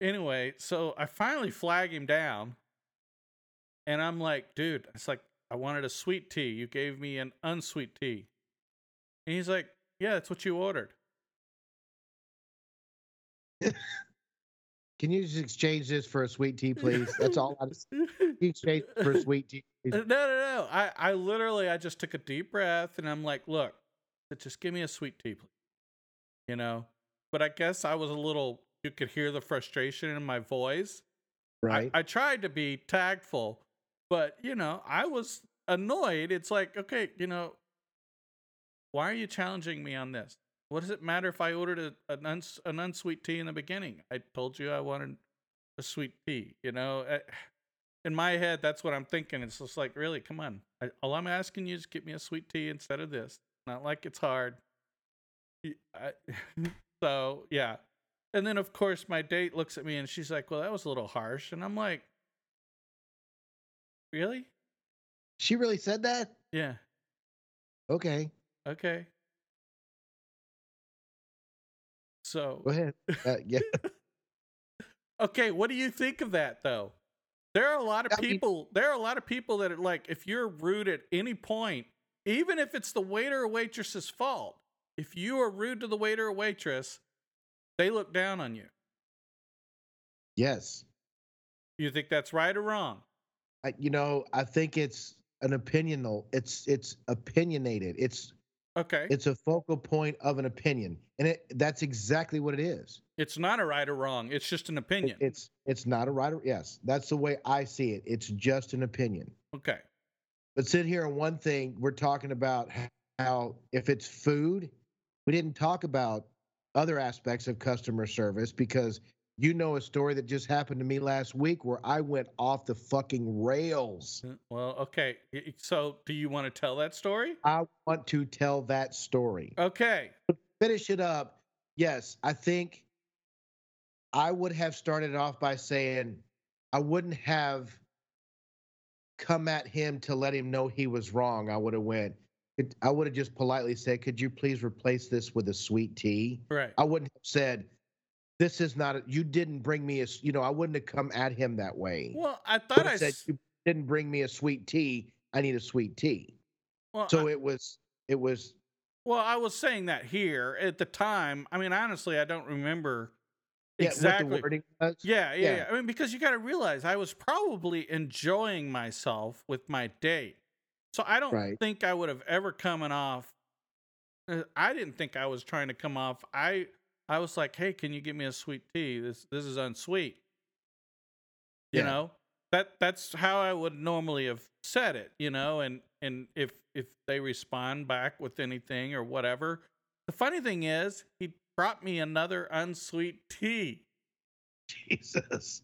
Anyway, so I finally flag him down, and I'm like, dude, it's like I wanted a sweet tea. You gave me an unsweet tea, and he's like, yeah, that's what you ordered. Can you just exchange this for a sweet tea, please? That's all. I just exchange for a sweet tea. please? No, no, no. I, I literally, I just took a deep breath and I'm like, look, just give me a sweet tea, please. You know? But I guess I was a little, you could hear the frustration in my voice. Right. I, I tried to be tactful, but, you know, I was annoyed. It's like, okay, you know, why are you challenging me on this? What does it matter if I ordered a, an, uns, an unsweet tea in the beginning? I told you I wanted a sweet tea, you know? Eh, in my head, that's what I'm thinking. It's just like, really, come on. I, all I'm asking you is get me a sweet tea instead of this. Not like it's hard. I- so yeah, and then of course my date looks at me and she's like, "Well, that was a little harsh," and I'm like, "Really? she really said that? Yeah, Okay. okay." So Go ahead. Uh, yeah. Okay, what do you think of that though? There are a lot of I mean- people. There are a lot of people that are like, if you're rude at any point, even if it's the waiter or waitress's fault, if you are rude to the waiter or waitress, they look down on you. Yes. You think that's right or wrong? I, you know, I think it's an opinional. It's it's opinionated. It's Okay, it's a focal point of an opinion, and it that's exactly what it is. it's not a right or wrong. It's just an It- opinion. It's it's not a right or yes. That's the way I see it. It's just an opinion. Okay, But sit here and one thing we're talking about how if it's food, we didn't talk about other aspects of customer service because you know a story that just happened to me last week where I went off the fucking rails. Uh, well, okay. So, do you want to tell that story? I want to tell that story. Okay, Finish it up. Yes, I think I would have started off by saying I wouldn't have come at him to let him know he was wrong. I would have went. It, I would have just politely said, "Could you please replace this with a sweet tea?" right. I wouldn't have said, "This is not. A, you didn't bring me a You know, I wouldn't have come at him that way. Well, I thought I said, "You didn't bring me a sweet tea. I need a sweet tea." well, So I- it was. It was. Well, I was saying that here at the time. I mean, honestly, I don't remember Yeah, exactly. What the wording was. yeah, yeah, yeah. yeah. I mean, because you got to realize I was probably enjoying myself with my date, so I don't Right. think I would have ever coming off. uh, I didn't think I was trying to come off. I I was like, hey, can you give me a sweet tea? This this is unsweet. You Yeah. know that that's how I would normally have said it. You know, and and if if they respond back with anything or whatever, the funny thing is he brought me another unsweet tea. Jesus.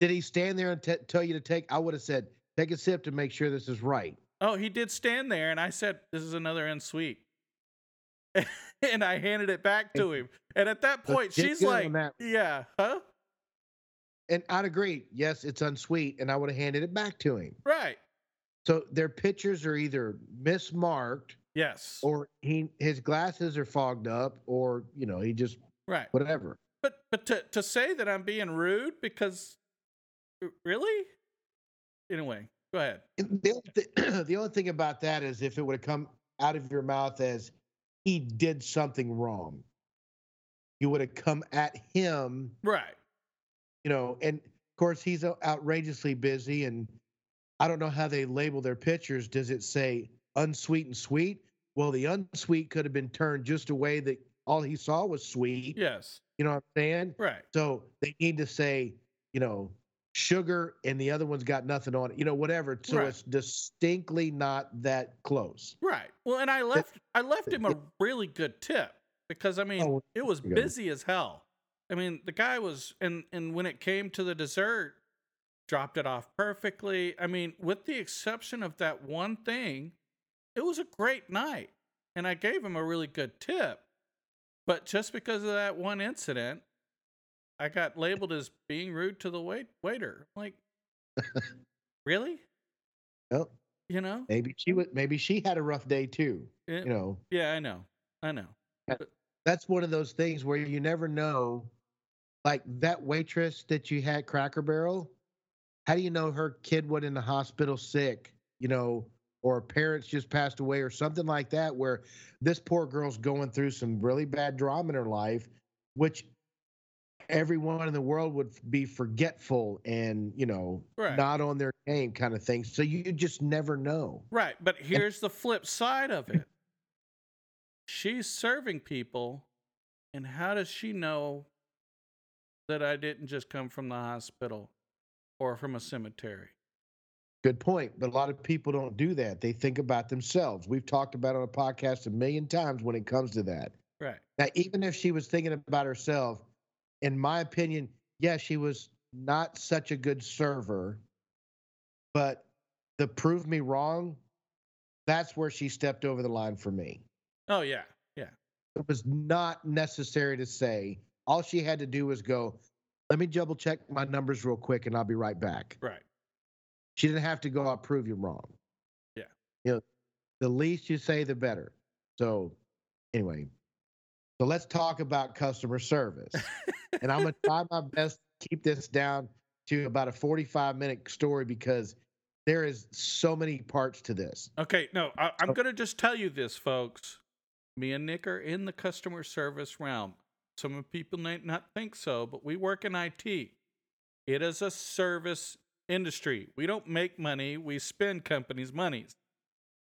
Did he stand there and t- tell you to take? I would have said, take a sip to make sure this is right. Oh, he did stand there, and I said, "This is another unsweet," and I handed it back to him. And at that Let's point, she's like. "Yeah, huh? And I'd agree. Yes, it's unsweet. And I would have handed it back to him. Right? So their pictures are either mismarked Yes, or he his glasses are fogged up or, you know, he just right." whatever. But but to to say that I'm being rude because really, anyway, go ahead. And The the only thing about that is if it would have come out of your mouth as he did something wrong, you would have come at him Right? you know, and of course he's outrageously busy, and I don't know how they label their pictures. Does it say unsweet and sweet? Well, the unsweet could have been turned just a way that all he saw was sweet. Yes. You know what I'm saying? Right. So they need to say, you know, sugar, and the other one's got nothing on it. You know, whatever. So Right. it's distinctly not that close. Right. Well, and I left I left him a really good tip because I mean Oh, it was busy as hell. I mean the guy was and and when it came to the dessert, dropped it off perfectly. I mean, with the exception of that one thing, it was a great night, and I gave him a really good tip. But just because of that one incident, I got labeled as being rude to the wait waiter. Like, really? Well, You know? maybe she would. Maybe she had a rough day too. Yeah, You know, yeah, I know. I know. that's one of those things where you never know. Like that waitress that you had Cracker Barrel, how do you know her kid went in the hospital sick? You know, or parents just passed away or something like that, where this poor girl's going through some really bad drama in her life, which everyone in the world would be forgetful and you know Right. not on their game kind of thing. So you just never know. Right. But here's the flip side of it. She's serving people, and how does she know that I didn't just come from the hospital or from a cemetery? Good point. But a lot of people don't do that. They think about themselves. We've talked about on a podcast a million times when it comes to that. Right. Now, even if she was thinking about herself, in my opinion, yes, she was not such a good server, but the prove me wrong, that's where she stepped over the line for me. Oh, yeah. Yeah. It was not necessary to say. All she had to do was go, let me double check my numbers real quick and I'll be right back. Right. She didn't have to go, I'll prove you wrong. Yeah. You know, the least you say, the better. So, anyway, so let's talk about customer service. and I'm going to try my best to keep this down to about a 45 minute story because there is so many parts to this. Okay. No, I, I'm oh. So- going to just tell you this, folks. Me and Nick are in the customer service realm. Some people might not think so, but we work in IT. It is a service industry. We don't make money, we spend companies' monies.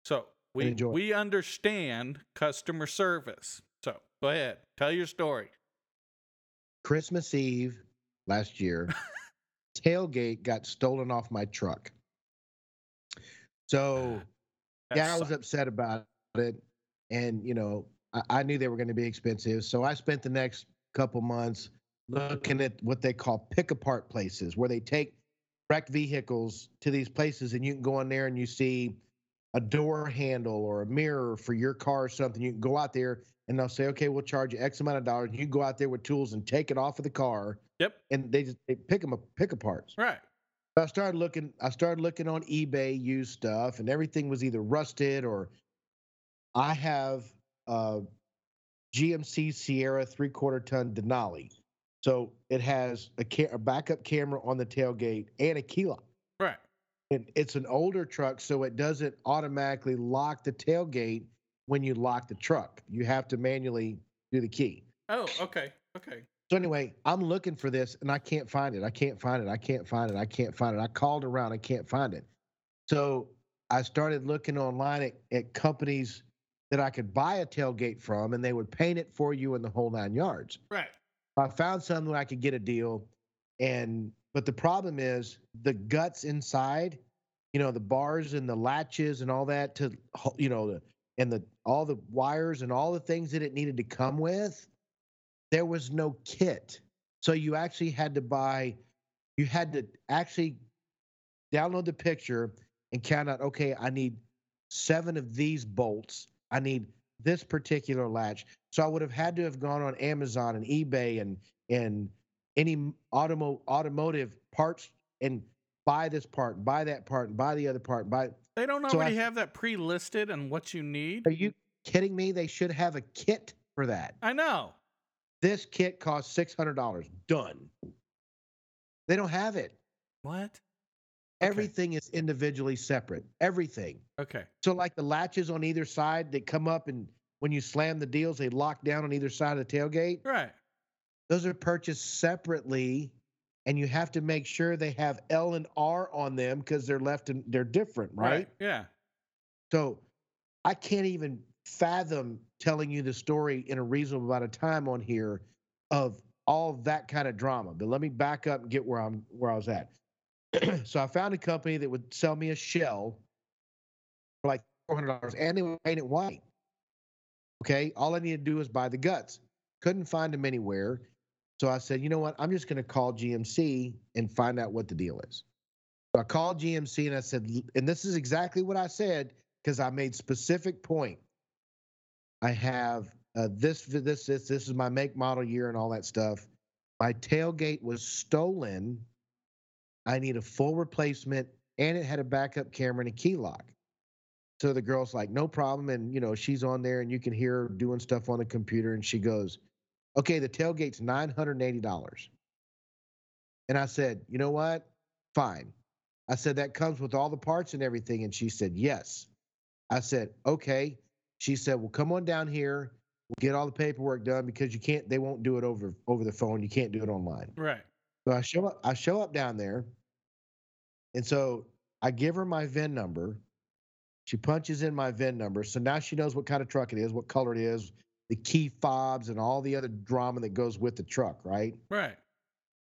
So we we understand customer service. Go ahead, tell your story. Christmas Eve last year, tailgate got stolen off my truck. So, ah, That yeah, I was upset about it. And, you know, I, I knew they were going to be expensive. So I spent the next couple months looking at what they call pick apart places where they take wrecked vehicles to these places and you can go in there and you see a door handle or a mirror for your car or something. You can go out there and they'll say, okay, we'll charge you X amount of dollars. You go out there with tools and take it off of the car Yep. and they just they pick them up, pick aparts. Right. I started looking. I started looking on eBay used stuff, and everything was either rusted or. I have a GMC Sierra three quarter ton Denali, so it has a, ca- a backup camera on the tailgate and a key lock. Right. And it's an older truck, so it doesn't automatically lock the tailgate when you lock the truck. You have to manually do the key. Oh, okay. Okay. So anyway, I'm looking for this and I can't find it. I can't find it. I can't find it. I can't find it. I called around. I can't find it. So I started looking online at, at companies that I could buy a tailgate from and they would paint it for you in the whole nine yards. Right. I found some where I could get a deal. And but the problem is the guts inside, you know, the bars and the latches and all that to you know, the and the all the wires and all the things that it needed to come with, there was no kit. So you actually had to buy, you had to actually download the picture and count out, okay, I need seven of these bolts. I need this particular latch. So I would have had to have gone on Amazon and eBay and and any automo automotive parts and buy this part, buy that part, and buy the other part, buy They don't So I- already have that pre-listed and what you need. Are you kidding me? They should have a kit for that. I know. This kit costs six hundred dollars. Done. They don't have it. What? Everything is individually separate. Everything. Okay. So like the latches on either side that come up and when you slam the deals, they lock down on either side of the tailgate. Right. Those are purchased separately, and you have to make sure they have L and R on them because they're left and they're different, right? Yeah. So I can't even fathom telling you the story in a reasonable amount of time on here of all that kind of drama. But let me back up and get where I'm where I was at. so I found a company that would sell me a shell for like four hundred dollars, and they would paint it white. Okay, all I needed to do was buy the guts. Couldn't find them anywhere, so I said, you know what? I'm just going to call GMC and find out what the deal is. So I called GMC and I said, and this is exactly what I said because I made specific point. I have uh, this, this, this, this is my make, model, year, and all that stuff. My tailgate was stolen. I need a full replacement, and it had a backup camera and a key lock. So the girl's like, no problem. And, you know, she's on there and you can hear her doing stuff on the computer. And she goes, okay, the tailgate's $980. And I said, you know what? Fine. I said, that comes with all the parts and everything. And she said, yes. I said, okay. She said, well, come on down here. We'll get all the paperwork done because you can't, they won't do it over over the phone. You can't do it online. Right. So I show up, I show up down there. And so I give her my VIN number. She punches in my VIN number. So now she knows what kind of truck it is, what color it is, the key fobs, and all the other drama that goes with the truck, right? Right.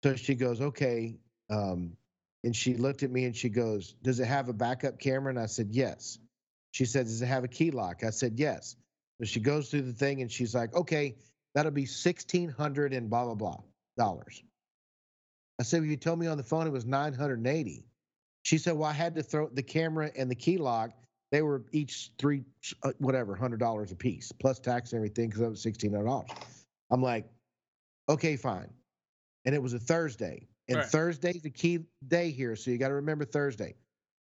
So she goes, okay. Um, and she looked at me and she goes, Does it have a backup camera? And I said, Yes. She said, Does it have a key lock? I said, Yes. So she goes through the thing and she's like, Okay, that'll be sixteen hundred and blah blah blah dollars. I said, Well, you told me on the phone it was nine hundred and eighty. She said, Well, I had to throw the camera and the key lock. They were each three, uh, whatever, hundred dollars a piece, plus tax and everything, because I was sixteen hundred dollars. I'm like, okay, fine. And it was a Thursday, and Right. Thursday's the key day here, so you got to remember Thursday.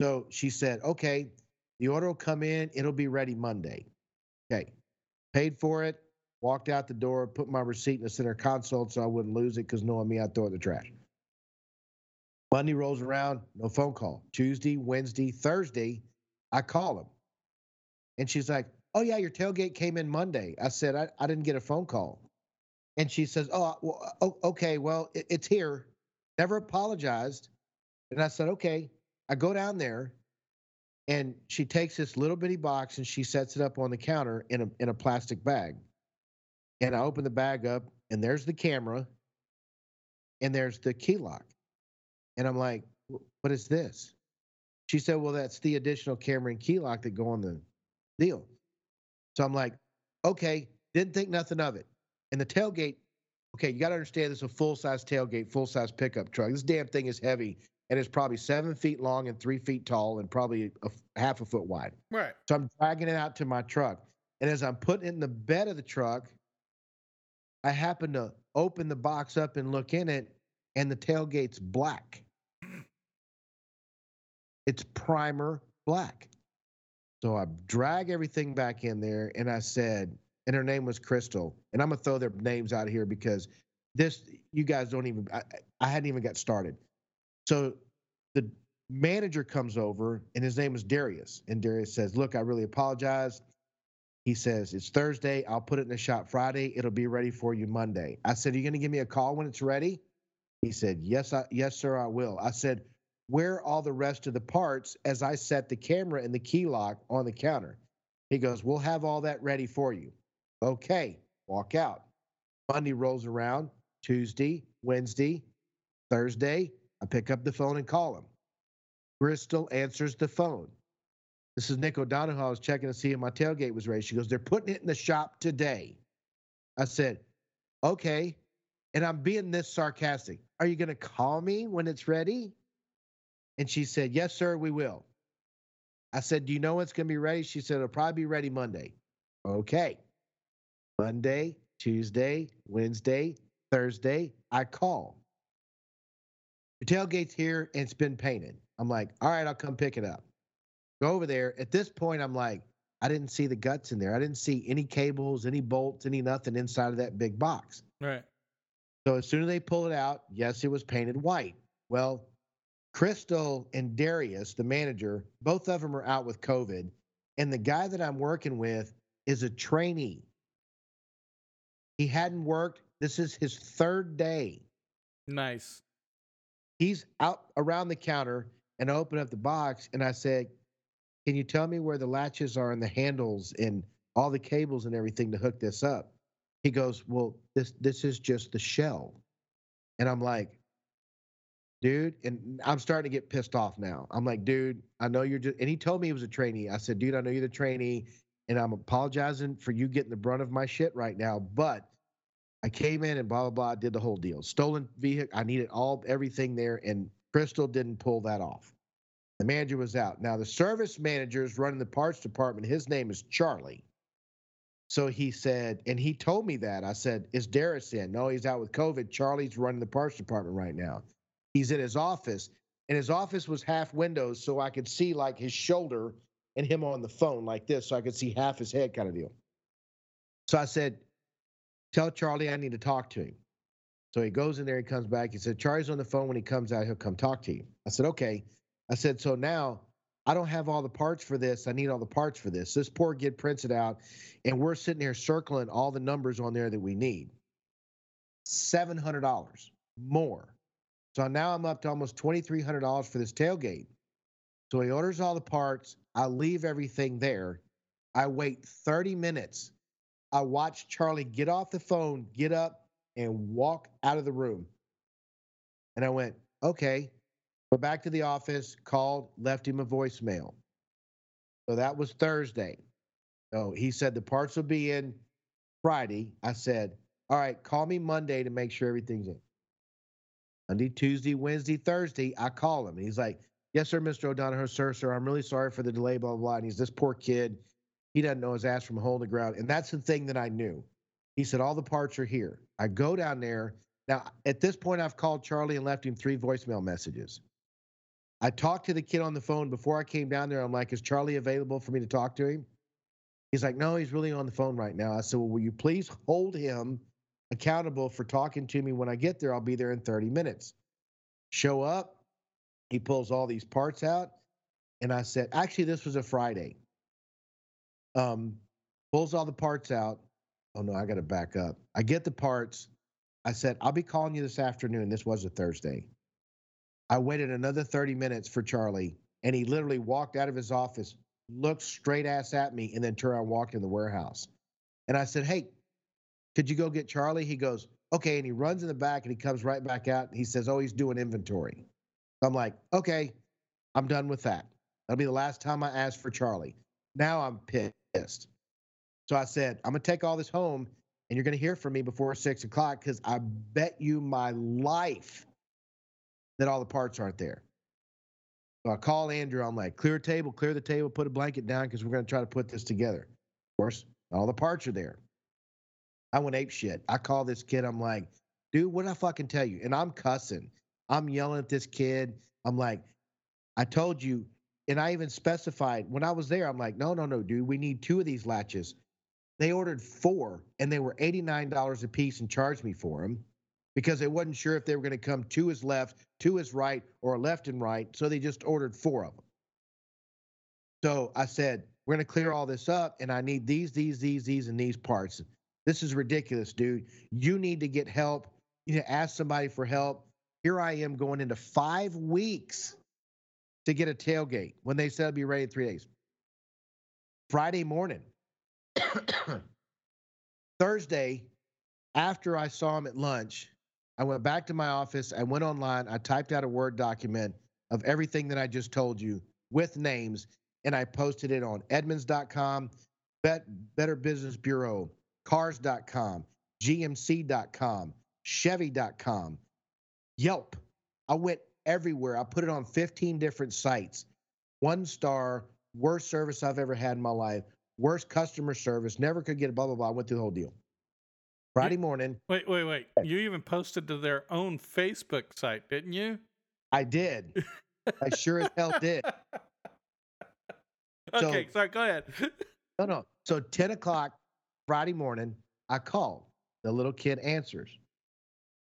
So she said, okay, the order will come in, it'll be ready Monday. Okay, paid for it, walked out the door, put my receipt in the center console so I wouldn't lose it because knowing me, I'd throw it in the trash. Monday rolls around, no phone call. Tuesday, Wednesday, Thursday, I call him. And she's like, Oh, yeah, your tailgate came in Monday. I said, I, I didn't get a phone call. And she says, Oh, well, oh okay, well, it, it's here. Never apologized. And I said, Okay. I go down there and she takes this little bitty box and she sets it up on the counter in a, in a plastic bag. And I open the bag up and there's the camera and there's the key lock. And I'm like, What is this? She said, Well, that's the additional camera and key lock that go on the deal. So I'm like, Okay, didn't think nothing of it. And the tailgate, okay, you got to understand this is a full size tailgate, full size pickup truck. This damn thing is heavy and it's probably seven feet long and three feet tall and probably a, f- half a foot wide. Right. So I'm dragging it out to my truck. And as I'm putting it in the bed of the truck, I happen to open the box up and look in it, and the tailgate's black. It's primer black. So I drag everything back in there and I said, and her name was Crystal. And I'm gonna throw their names out here because this you guys don't even I, I hadn't even got started. So the manager comes over and his name is Darius. And Darius says, Look, I really apologize. He says, It's Thursday. I'll put it in the shop Friday. It'll be ready for you Monday. I said, Are you to give me a call when it's ready? He said, Yes, I, yes, sir, I will. I said, Where all the rest of the parts as I set the camera and the key lock on the counter? He goes, We'll have all that ready for you. Okay, walk out. Monday rolls around, Tuesday, Wednesday, Thursday. I pick up the phone and call him. Bristol answers the phone. This is Nick O'Donohue. I was checking to see if my tailgate was ready. She goes, They're putting it in the shop today. I said, Okay. And I'm being this sarcastic. Are you going to call me when it's ready? And she said, Yes, sir, we will. I said, Do you know when it's going to be ready? She said, It'll probably be ready Monday. Okay. Monday, Tuesday, Wednesday, Thursday, I call. Your tailgate's here and it's been painted. I'm like, all right, I'll come pick it up. Go over there. At this point, I'm like, I didn't see the guts in there. I didn't see any cables, any bolts, any nothing inside of that big box. Right. So as soon as they pull it out, yes, it was painted white. Well, Crystal and Darius, the manager, both of them are out with COVID. And the guy that I'm working with is a trainee. He hadn't worked. This is his third day. Nice. He's out around the counter and I open up the box and I said, Can you tell me where the latches are and the handles and all the cables and everything to hook this up? He goes, Well, this this is just the shell. And I'm like, dude, and I'm starting to get pissed off now. I'm like, dude, I know you're just and he told me he was a trainee. I said, dude, I know you're the trainee, and I'm apologizing for you getting the brunt of my shit right now, but I came in and blah blah blah, did the whole deal. Stolen vehicle, I needed all everything there, and Crystal didn't pull that off. The manager was out. Now the service manager is running the parts department. His name is Charlie. So he said, and he told me that. I said, Is Darius in? No, he's out with COVID. Charlie's running the parts department right now. He's in his office, and his office was half windows, so I could see like his shoulder and him on the phone like this, so I could see half his head kind of deal. So I said, Tell Charlie I need to talk to him. So he goes in there, he comes back. He said, Charlie's on the phone. When he comes out, he'll come talk to you. I said, Okay. I said, So now I don't have all the parts for this. I need all the parts for this. This poor kid prints it out, and we're sitting here circling all the numbers on there that we need. $700 more. So now I'm up to almost $2,300 for this tailgate. So he orders all the parts. I leave everything there. I wait 30 minutes. I watch Charlie get off the phone, get up, and walk out of the room. And I went, okay. Go back to the office, called, left him a voicemail. So that was Thursday. So he said the parts will be in Friday. I said, all right, call me Monday to make sure everything's in. Monday, Tuesday, Wednesday, Thursday, I call him. He's like, Yes, sir, Mr. O'Donohue, sir, sir. I'm really sorry for the delay, blah, blah, blah. And he's this poor kid. He doesn't know his ass from a hole in the ground. And that's the thing that I knew. He said, All the parts are here. I go down there. Now, at this point, I've called Charlie and left him three voicemail messages. I talked to the kid on the phone before I came down there. I'm like, Is Charlie available for me to talk to him? He's like, No, he's really on the phone right now. I said, Well, will you please hold him accountable for talking to me when I get there? I'll be there in 30 minutes. Show up. He pulls all these parts out. And I said, Actually, this was a Friday. Um, pulls all the parts out. Oh no, I got to back up. I get the parts. I said, I'll be calling you this afternoon. This was a Thursday. I waited another 30 minutes for Charlie, and he literally walked out of his office, looked straight ass at me, and then turned around and walked in the warehouse. And I said, Hey, could you go get Charlie? He goes, Okay. And he runs in the back and he comes right back out. And he says, Oh, he's doing inventory. I'm like, Okay, I'm done with that. That'll be the last time I ask for Charlie. Now I'm pissed. So I said, I'm going to take all this home and you're going to hear from me before six o'clock because I bet you my life that all the parts aren't there. So I call Andrew. I'm like, clear table, clear the table, put a blanket down because we're going to try to put this together. Of course, all the parts are there. I went ape shit. I call this kid. I'm like, dude, what did I fucking tell you? And I'm cussing. I'm yelling at this kid. I'm like, I told you. And I even specified when I was there, I'm like, no, no, no, dude, we need two of these latches. They ordered four and they were $89 a piece and charged me for them because they wasn't sure if they were going to come to his left, to his right, or left and right. So they just ordered four of them. So I said, we're going to clear all this up and I need these, these, these, these, and these parts. This is ridiculous, dude. You need to get help. You need to ask somebody for help. Here I am going into five weeks to get a tailgate when they said it'd be ready in three days. Friday morning, Thursday, after I saw him at lunch, I went back to my office. I went online. I typed out a Word document of everything that I just told you with names, and I posted it on Edmunds.com, Bet, Better Business Bureau, Cars.com, GMC.com, Chevy.com, Yelp. I went everywhere. I put it on 15 different sites. One star, worst service I've ever had in my life, worst customer service, never could get a blah, blah, blah. I went through the whole deal. Friday morning. Wait, wait, wait. You even posted to their own Facebook site, didn't you? I did. I sure as hell did. okay, so, sorry, go ahead. no, no. So 10 o'clock Friday morning, I called. The little kid answers.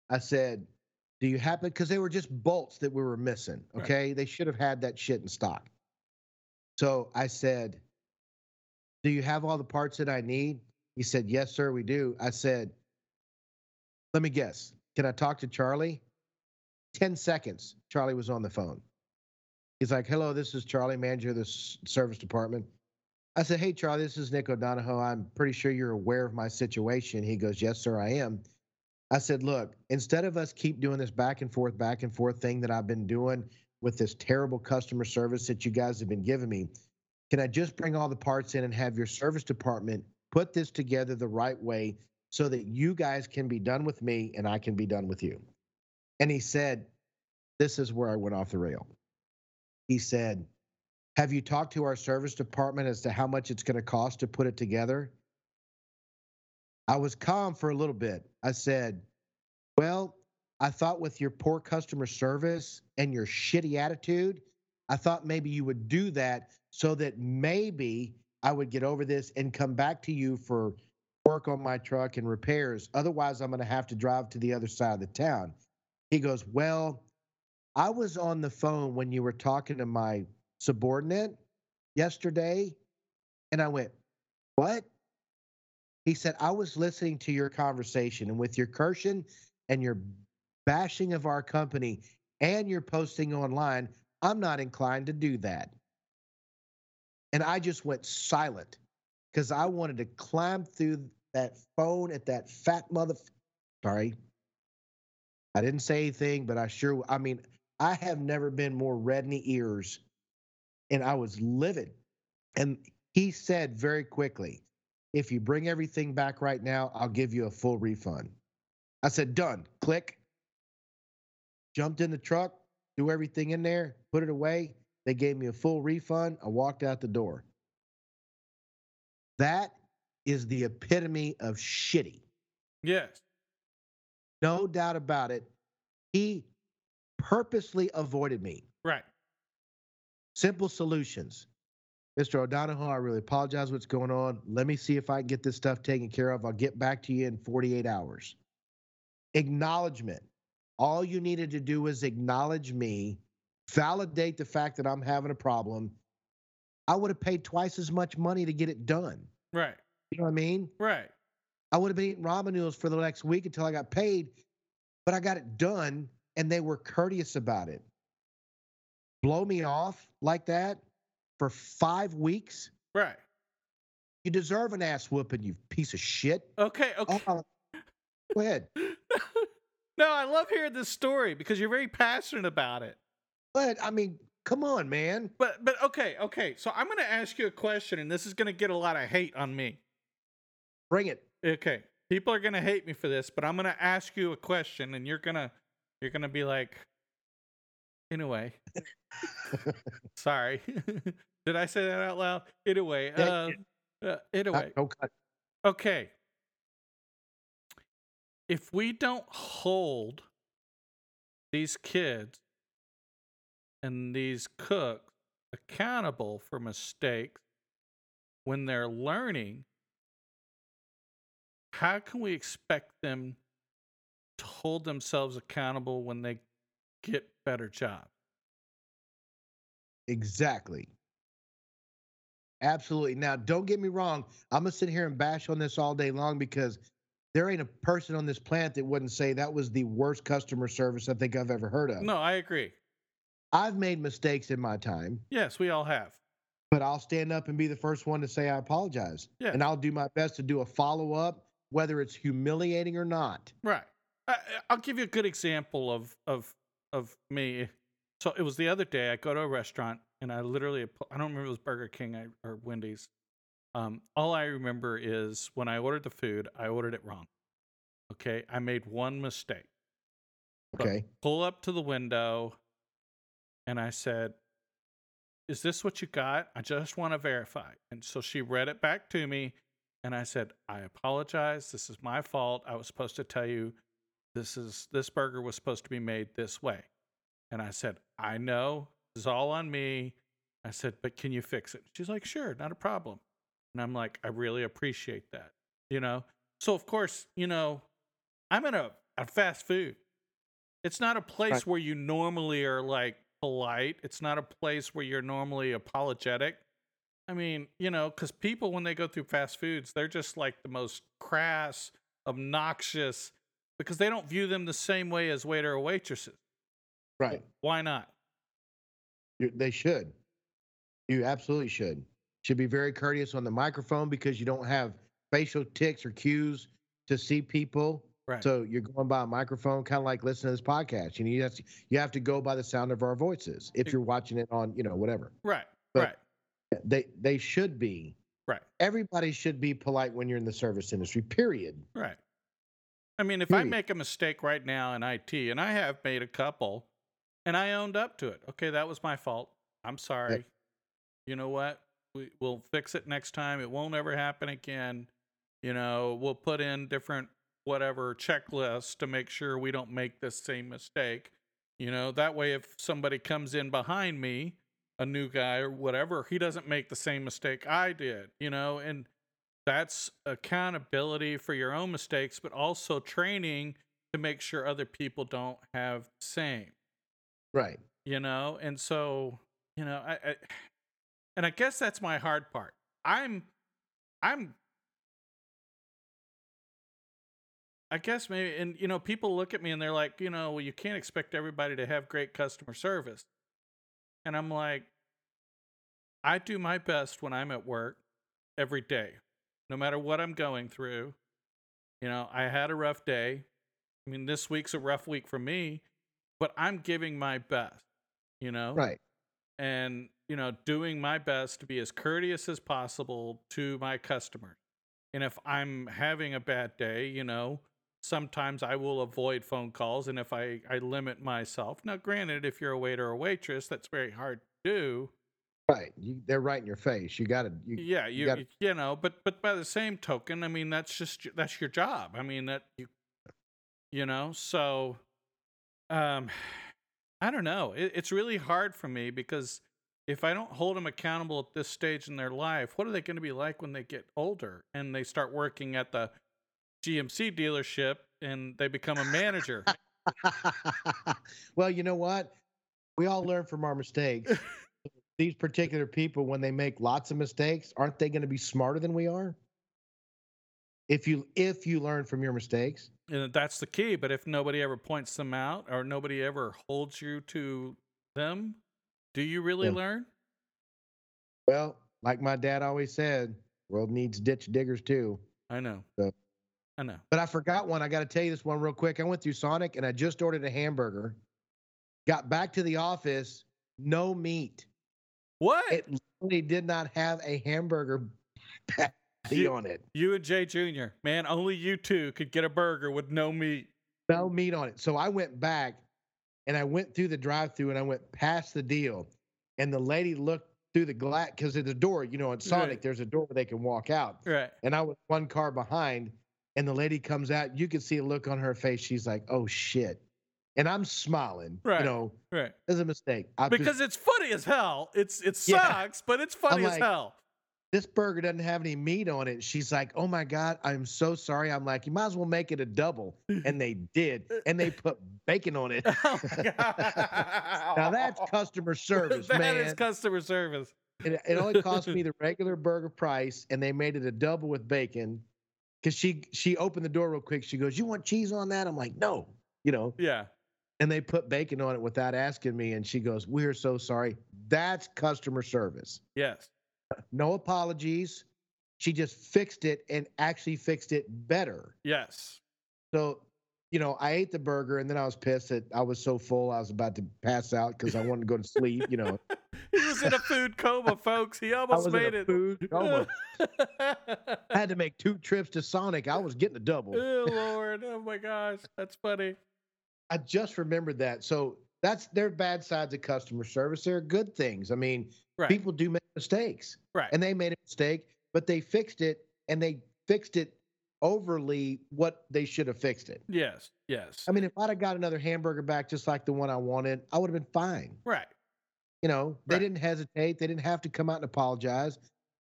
I said, Do you happen? Because they were just bolts that we were missing. Okay. Right. They should have had that shit in stock. So I said, Do you have all the parts that I need? He said, Yes, sir, we do. I said, Let me guess. Can I talk to Charlie? 10 seconds, Charlie was on the phone. He's like, Hello, this is Charlie, manager of the service department. I said, Hey, Charlie, this is Nick O'Donohue. I'm pretty sure you're aware of my situation. He goes, Yes, sir, I am. I said, Look, instead of us keep doing this back and forth, back and forth thing that I've been doing with this terrible customer service that you guys have been giving me, can I just bring all the parts in and have your service department put this together the right way so that you guys can be done with me and I can be done with you? And he said, This is where I went off the rail. He said, have you talked to our service department as to how much it's going to cost to put it together? I was calm for a little bit. I said, Well, I thought with your poor customer service and your shitty attitude, I thought maybe you would do that so that maybe I would get over this and come back to you for work on my truck and repairs. Otherwise, I'm going to have to drive to the other side of the town. He goes, Well, I was on the phone when you were talking to my subordinate yesterday. And I went, What? He said, I was listening to your conversation, and with your cursing and your bashing of our company and your posting online, I'm not inclined to do that. And I just went silent because I wanted to climb through that phone at that fat mother. Sorry. I didn't say anything, but I sure, I mean, I have never been more red in the ears and I was livid. And he said very quickly, if you bring everything back right now, I'll give you a full refund. I said, done. Click. Jumped in the truck, threw everything in there, put it away. They gave me a full refund. I walked out the door. That is the epitome of shitty. Yes. No doubt about it. He purposely avoided me. Simple solutions. Mr. O'Donohoe, I really apologize what's going on. Let me see if I can get this stuff taken care of. I'll get back to you in 48 hours. Acknowledgement. All you needed to do was acknowledge me, validate the fact that I'm having a problem. I would have paid twice as much money to get it done. Right. You know what I mean? Right. I would have been eating ramen noodles for the next week until I got paid, but I got it done and they were courteous about it. Blow me off like that for five weeks? Right. You deserve an ass whooping, you piece of shit. Okay. Oh, okay. Oh, go ahead. no, I love hearing this story because you're very passionate about it. But I mean, come on, man. But but okay, okay. So I'm going to ask you a question, and this is going to get a lot of hate on me. Bring it. Okay, people are going to hate me for this, but I'm going to ask you a question, and you're gonna you're gonna be like, anyway. Sorry, did I say that out loud? Anyway, uh, uh, anyway. No cut. Okay. If we don't hold these kids and these cooks accountable for mistakes when they're learning, how can we expect them to hold themselves accountable when they get better job. Exactly. Absolutely. Now, don't get me wrong. I'm going to sit here and bash on this all day long because there ain't a person on this planet that wouldn't say that was the worst customer service I think I've ever heard of. No, I agree. I've made mistakes in my time, Yes, we all have. but I'll stand up and be the first one to say I apologize. Yeah. And I'll do my best to do a follow up, whether it's humiliating or not. Right. I, I- I'll give you a good example of of of me. So it was the other day. I go to a restaurant and I literally I don't remember it was Burger King or Wendy's. Um, all I remember is when I ordered the food, I ordered it wrong. Okay, I made one mistake. But Okay. Pull up to the window, and I said, "Is this what you got? I just want to verify." And so she read it back to me, and I said, "I apologize. This is my fault. I was supposed to tell you this is this burger was supposed to be made this way." And I said, "I know. Is all on me." I said, "But can you fix it?" She's like, "Sure, not a problem." And I'm like, "I really appreciate that." You know? So of course, you know, I'm in a, a fast food. It's not a place Right. where you normally are like polite. It's not a place where you're normally apologetic. I mean, you know, because people, when they go through fast foods, they're just like the most crass, obnoxious, because they don't view them the same way as waiter or waitresses. Right. Why not? You, they should. You absolutely should. Should be very courteous on the microphone because you don't have facial tics or cues to see people. Right. So you're going by a microphone, kind of like listening to this podcast. You know, you have to, you have to go by the sound of our voices if you're watching it on, you know, whatever. right. but- right. They they should be. Right. Everybody should be polite when you're in the service industry. Period. Right. I mean, if I hmm. make a mistake right now in IT, and I have made a couple, and I owned up to it. Okay, that was my fault. I'm sorry. You know what? We, we'll fix it next time. It won't ever happen again. You know, we'll put in different whatever checklists to make sure we don't make the same mistake. You know, that way if somebody comes in behind me, a new guy or whatever, he doesn't make the same mistake I did, you know, and that's accountability for your own mistakes, but also training to make sure other people don't have the same, Right. you know? And so, you know, I, I and I guess that's my hard part. I'm I'm I guess maybe and you know, people look at me and they're like, you know, well, you can't expect everybody to have great customer service. And I'm like, I do my best when I'm at work every day, no matter what I'm going through. You know, I had a rough day. I mean, this week's a rough week for me, but I'm giving my best, you know? Right. and you know doing my best to be as courteous as possible to my customers and if i'm having a bad day you know sometimes i will avoid phone calls and if i i limit myself now granted if you're a waiter or waitress that's very hard to do Right. You, they're right in your face. You got to. You, yeah you gotta- you know but but by the same token i mean that's just that's your job i mean that you you know so um i don't know it, it's really hard for me because if i don't hold them accountable at this stage in their life what are they going to be like when they get older and they start working at the gmc dealership and they become a manager well, you know what? We all learn from our mistakes. These particular people, when they make lots of mistakes, aren't they going to be smarter than we are? If you if you learn from your mistakes, and that's the key but if nobody ever points them out or nobody ever holds you to them do you really Yeah. learn well, like my dad always said, world needs ditch diggers too. i know So- i know But I forgot one. I got to tell you this one real quick. I went through Sonic and I just ordered a hamburger. Got back to the office, no meat. What It literally did not have a hamburger patty You- on it. You and Jay Jr. Man, only you two could get a burger with no meat. no meat on it. So I went back and I went through the drive through and I went past the deal. And the lady looked through the glass because there's a door, you know, in Sonic, Right. there's a door where they can walk out. Right. And I was one car behind. And the lady comes out. You can see a look on her face. She's like, oh shit. And I'm smiling. Right. You know, Right. it's a mistake. I just- Because it's funny as hell. It's it Yeah. sucks, but it's funny as hell. this burger doesn't have any meat on it. She's like, oh my God, I'm so sorry. I'm like, you might as well make it a double. And they did. And they put bacon on it. Oh now that's customer service, That man. is customer service. it, it only cost me the regular burger price, and they made it a double with bacon. Cause she she opened the door real quick. She goes, "You want cheese on that?" I'm like, "No," you know. Yeah. And they put bacon on it without asking me. And she goes, "We're so sorry." That's customer service. Yes. No apologies. She just fixed it and actually fixed it better. Yes. So, you know, I ate the burger and then I was pissed that I was so full I was about to pass out because I wanted to go to sleep. You know, He was in a food coma, folks. He I almost was made in a it. food coma. I had to make two trips to Sonic. I was getting a double. oh Lord. Oh my gosh. That's funny. I just remembered that. So that's their bad sides of customer service. There are good things. I mean, Right. people do make mistakes, right. and they made a mistake, but they fixed it, and they fixed it overly what they should have fixed it. yes. Yes. I mean, if I'd have got another hamburger back just like the one I wanted, I would have been fine. right. You know, they Right. didn't hesitate. They didn't have to come out and apologize.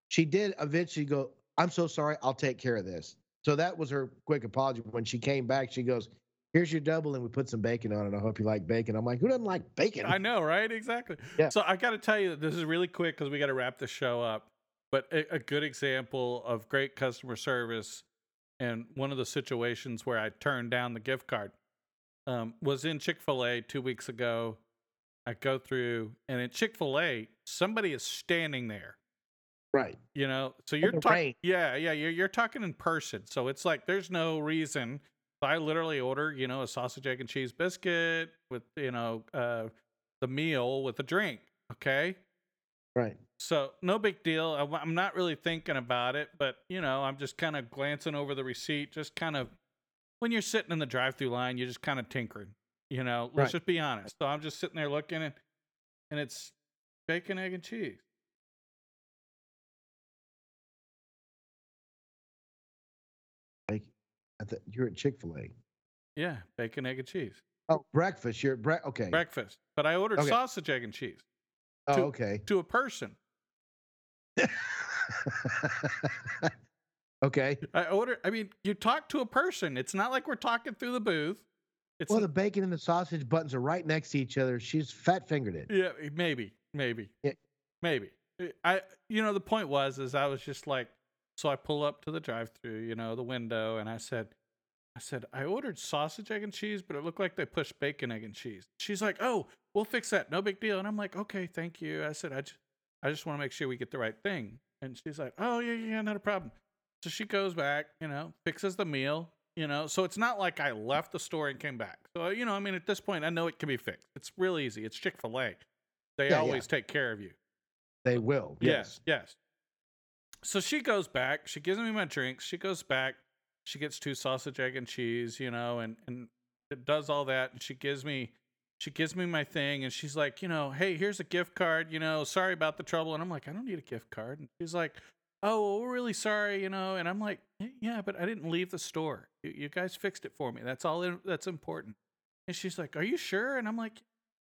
She did eventually go, I'm so sorry. I'll take care of this. So that was her quick apology. When she came back, she goes, Here's your double, and we put some bacon on it. I hope you like bacon. I'm like, Who doesn't like bacon? I know, right? Exactly. Yeah. So I got to tell you that this is really quick because we got to wrap the show up. But a, a good example of great customer service and one of the situations where I turned down the gift card um, was in Chick fil A two weeks ago. I go through, and in Chick fil A, somebody is standing there. Right. You know, so you're talking, yeah, yeah, you're you're talking in person, so it's like there's no reason. I literally order, you know, a sausage, egg, and cheese biscuit with, you know, uh, the meal with a drink. Okay, Right. so no big deal. I'm- I'm not really thinking about it, but you know, I'm just kind of glancing over the receipt, just kind of when you're sitting in the drive-through line, you're just kind of tinkering. You know, let's Right. just be honest. So I'm just sitting there looking, and and it's bacon, egg, and cheese. I th- you're at Chick Fil A. Yeah, bacon, egg, and cheese. Oh, breakfast. You're at bre- okay. Breakfast. But I ordered Okay. sausage, egg, and cheese oh, okay. to a person. okay. I ordered. I mean, you talk to a person. It's not like we're talking through the booth. It's Well, the bacon and the sausage buttons are right next to each other. She's fat fingered it. yeah, maybe, maybe, Yeah. maybe. I, you know, the point was, is I was just like, so I pull up to the drive-through, you know, the window, and I said, I said, I ordered sausage, egg, and cheese, but it looked like they pushed bacon, egg, and cheese. She's like, oh, we'll fix that, no big deal. And I'm like, okay, thank you. I said, I just, I just want to make sure we get the right thing. And she's like, oh yeah, yeah, not a problem. So she goes back, you know, fixes the meal, you know. So it's not like I left the store and came back. So you know, I mean, at this point, I know it can be fixed. It's real easy. It's Chick Fil A. They Yeah, yeah. always take care of you. They will. Yes, yes. So she goes back. She gives me my drinks. She goes back. She gets two sausage, egg, and cheese, you know, and and it does all that. And she gives me, she gives me my thing, and she's like, you know, hey, here's a gift card. You know, sorry about the trouble. And I'm like, I don't need a gift card. And she's like, oh, well, we're really sorry, you know. And I'm like, yeah, but I didn't leave the store. You, you guys fixed it for me. That's all. in- That's important. And she's like, are you sure? And I'm like,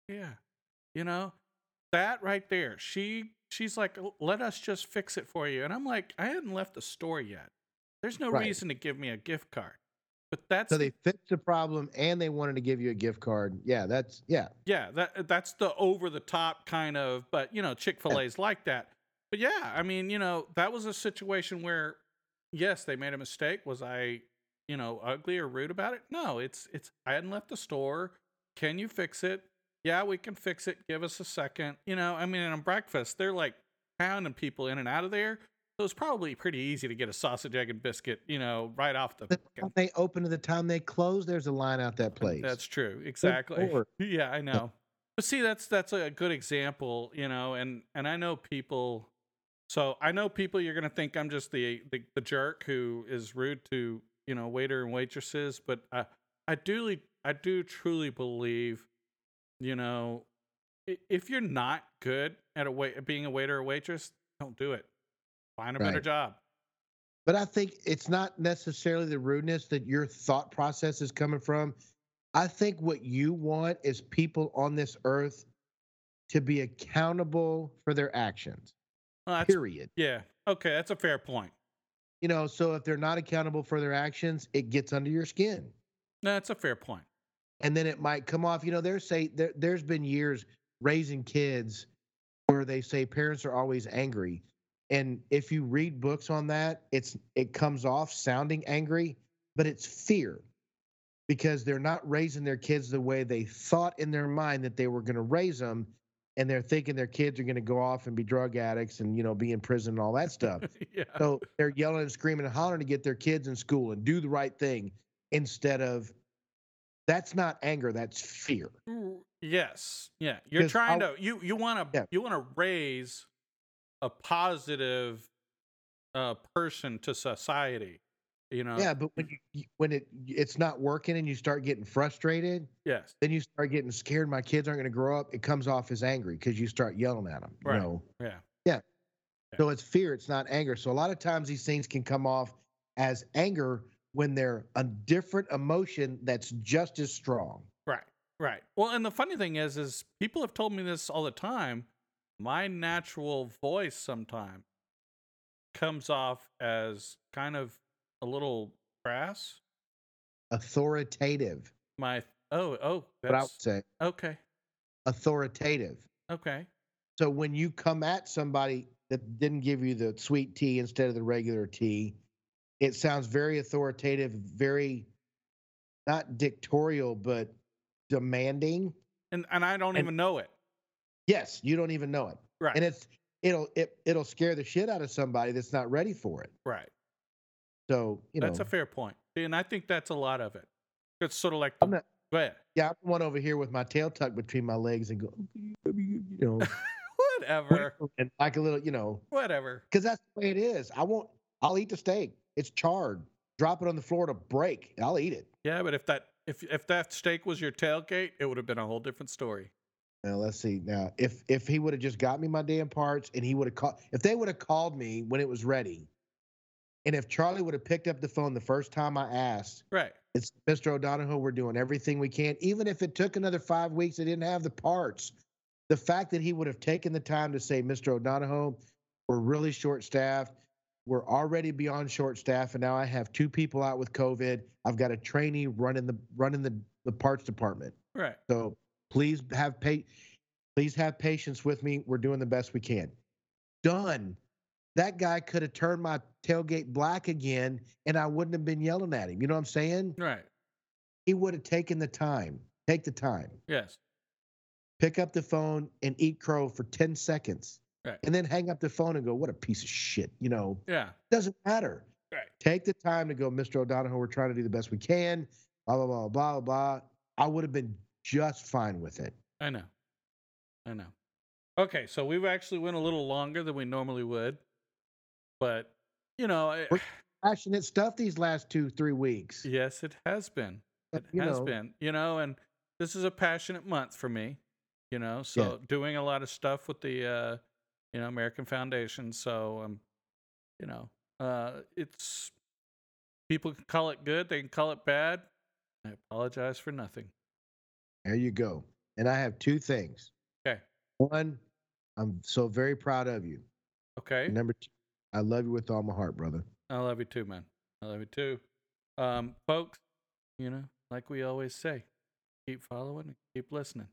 yeah, you know that right there she she's like let us just fix it for you. And i'm like i hadn't left the store yet. There's no Right. reason to give me a gift card. But that's So they fixed the problem and they wanted to give you a gift card. Yeah, that's yeah. yeah that uh, that's the over the top kind of but you know chick-fil-a's like that. But yeah i mean you know that was a situation where yes they made a mistake. Was i you know ugly or rude about it? No it's it's i hadn't left the store. Can you fix it yeah we can fix it give us a second you know i mean on breakfast they're like pounding people in and out of there so it's probably pretty easy to get a sausage egg and biscuit you know right off the The time they open to the time they close, there's a line out that place. that's true. Exactly. Yeah, I know. But see, that's that's a good example, you know, and and I know people. So I know people. You're gonna think I'm just the the, the jerk who is rude to you know waiter and waitresses, but uh, I I do I do truly believe, you know, if you're not good at a wait being a waiter or waitress, don't do it. Find a better job. But I think it's not necessarily the rudeness that your thought process is coming from. I think what you want is people on this earth to be accountable for their actions. Well, Period. yeah. Okay, that's a fair point. You know, so if they're not accountable for their actions, it gets under your skin. No, that's a fair point. And then it might come off. You know, there's say there there's been years raising kids where they say parents are always angry, and if you read books on that, it's it comes off sounding angry, but it's fear because they're not raising their kids the way they thought in their mind that they were going to raise them and they're thinking their kids are going to go off and be drug addicts and you know be in prison and all that stuff yeah. so they're yelling and screaming and hollering to get their kids in school and do the right thing instead of that's not anger, that's fear. Mm, Yes. Yeah. You're trying I'll- to you you want to Yeah. you want to raise a positive uh person to society. You know. Yeah, but when you you- when it it's not working and you start getting frustrated, Yes. then you start getting scared. My kids aren't going to grow up. It comes off as angry because you start yelling at them. You Right. know, Yeah. Yeah. So it's fear. It's not anger. So a lot of times these things can come off as anger when they're a different emotion that's just as strong. Right. Right. Well, and the funny thing is is people have told me this all the time. My natural voice sometimes comes off as kind of a little crass. Authoritative. My oh oh What I would say okay. authoritative. Okay. So when you come at somebody that didn't give you the sweet tea instead of the regular tea, it sounds very authoritative, very not dictatorial, but demanding. And and I don't And- even know it. Yes, you don't even know it. Right. And it's it'll it, it'll scare the shit out of somebody that's not ready for it. right. So, you know That's a fair point. And I think that's a lot of it. It's sort of like I'm the, not go ahead. yeah, I'm one over here with my tail tucked between my legs and go, you know, Whatever. and like a little, you know, Whatever. because that's the way it is. I won't. I'll eat the steak. It's charred. Drop it on the floor to break. I'll eat it. Yeah, but if that if if that steak was your tailgate, it would have been a whole different story. Now let's see. Now, if if he would have just got me my damn parts and he would have called, if they would have called me when it was ready, And if Charlie would have picked up the phone the first time I asked, Right. it's Mr. O'Donohue. we're doing everything we can. Even if it took another five weeks, they didn't have the parts. The fact that he would have taken the time to say, Mr. O'Donohue, we're really short staffed. We're already beyond short staff, and now I have two people out with COVID. I've got a trainee running the running the, the parts department. Right. So please have pa- please have patience with me. We're doing the best we can. Done. That guy could have turned my tailgate black again, and I wouldn't have been yelling at him. You know what I'm saying? Right. He would have taken the time. Take the time. Yes. Pick up the phone and eat crow for 10 seconds. Right. And then hang up the phone and go, what a piece of shit. You know, Yeah. doesn't matter. Right. Take the time to go, Mr. O'Donoghue, we're trying to do the best we can. Blah, blah, blah, blah, blah. I would have been just fine with it. I know. I know. Okay, so we've actually went a little longer than we normally would, but you know, I, We're- Passionate stuff these last two, three weeks. yes, it has been. It You has know. been. You know, and this is a passionate month for me. You know, so doing a lot of stuff with the, uh, you know, American Foundation. So um, you know, uh, it's people can call it good, they can call it bad. I apologize for nothing. There you go. And I have two things. Okay. One, I'm so very proud of you. Okay. And number two, I love you with all my heart, brother. I love you too, man. I love you too. Um, folks, you know, like we always say, keep following and keep listening.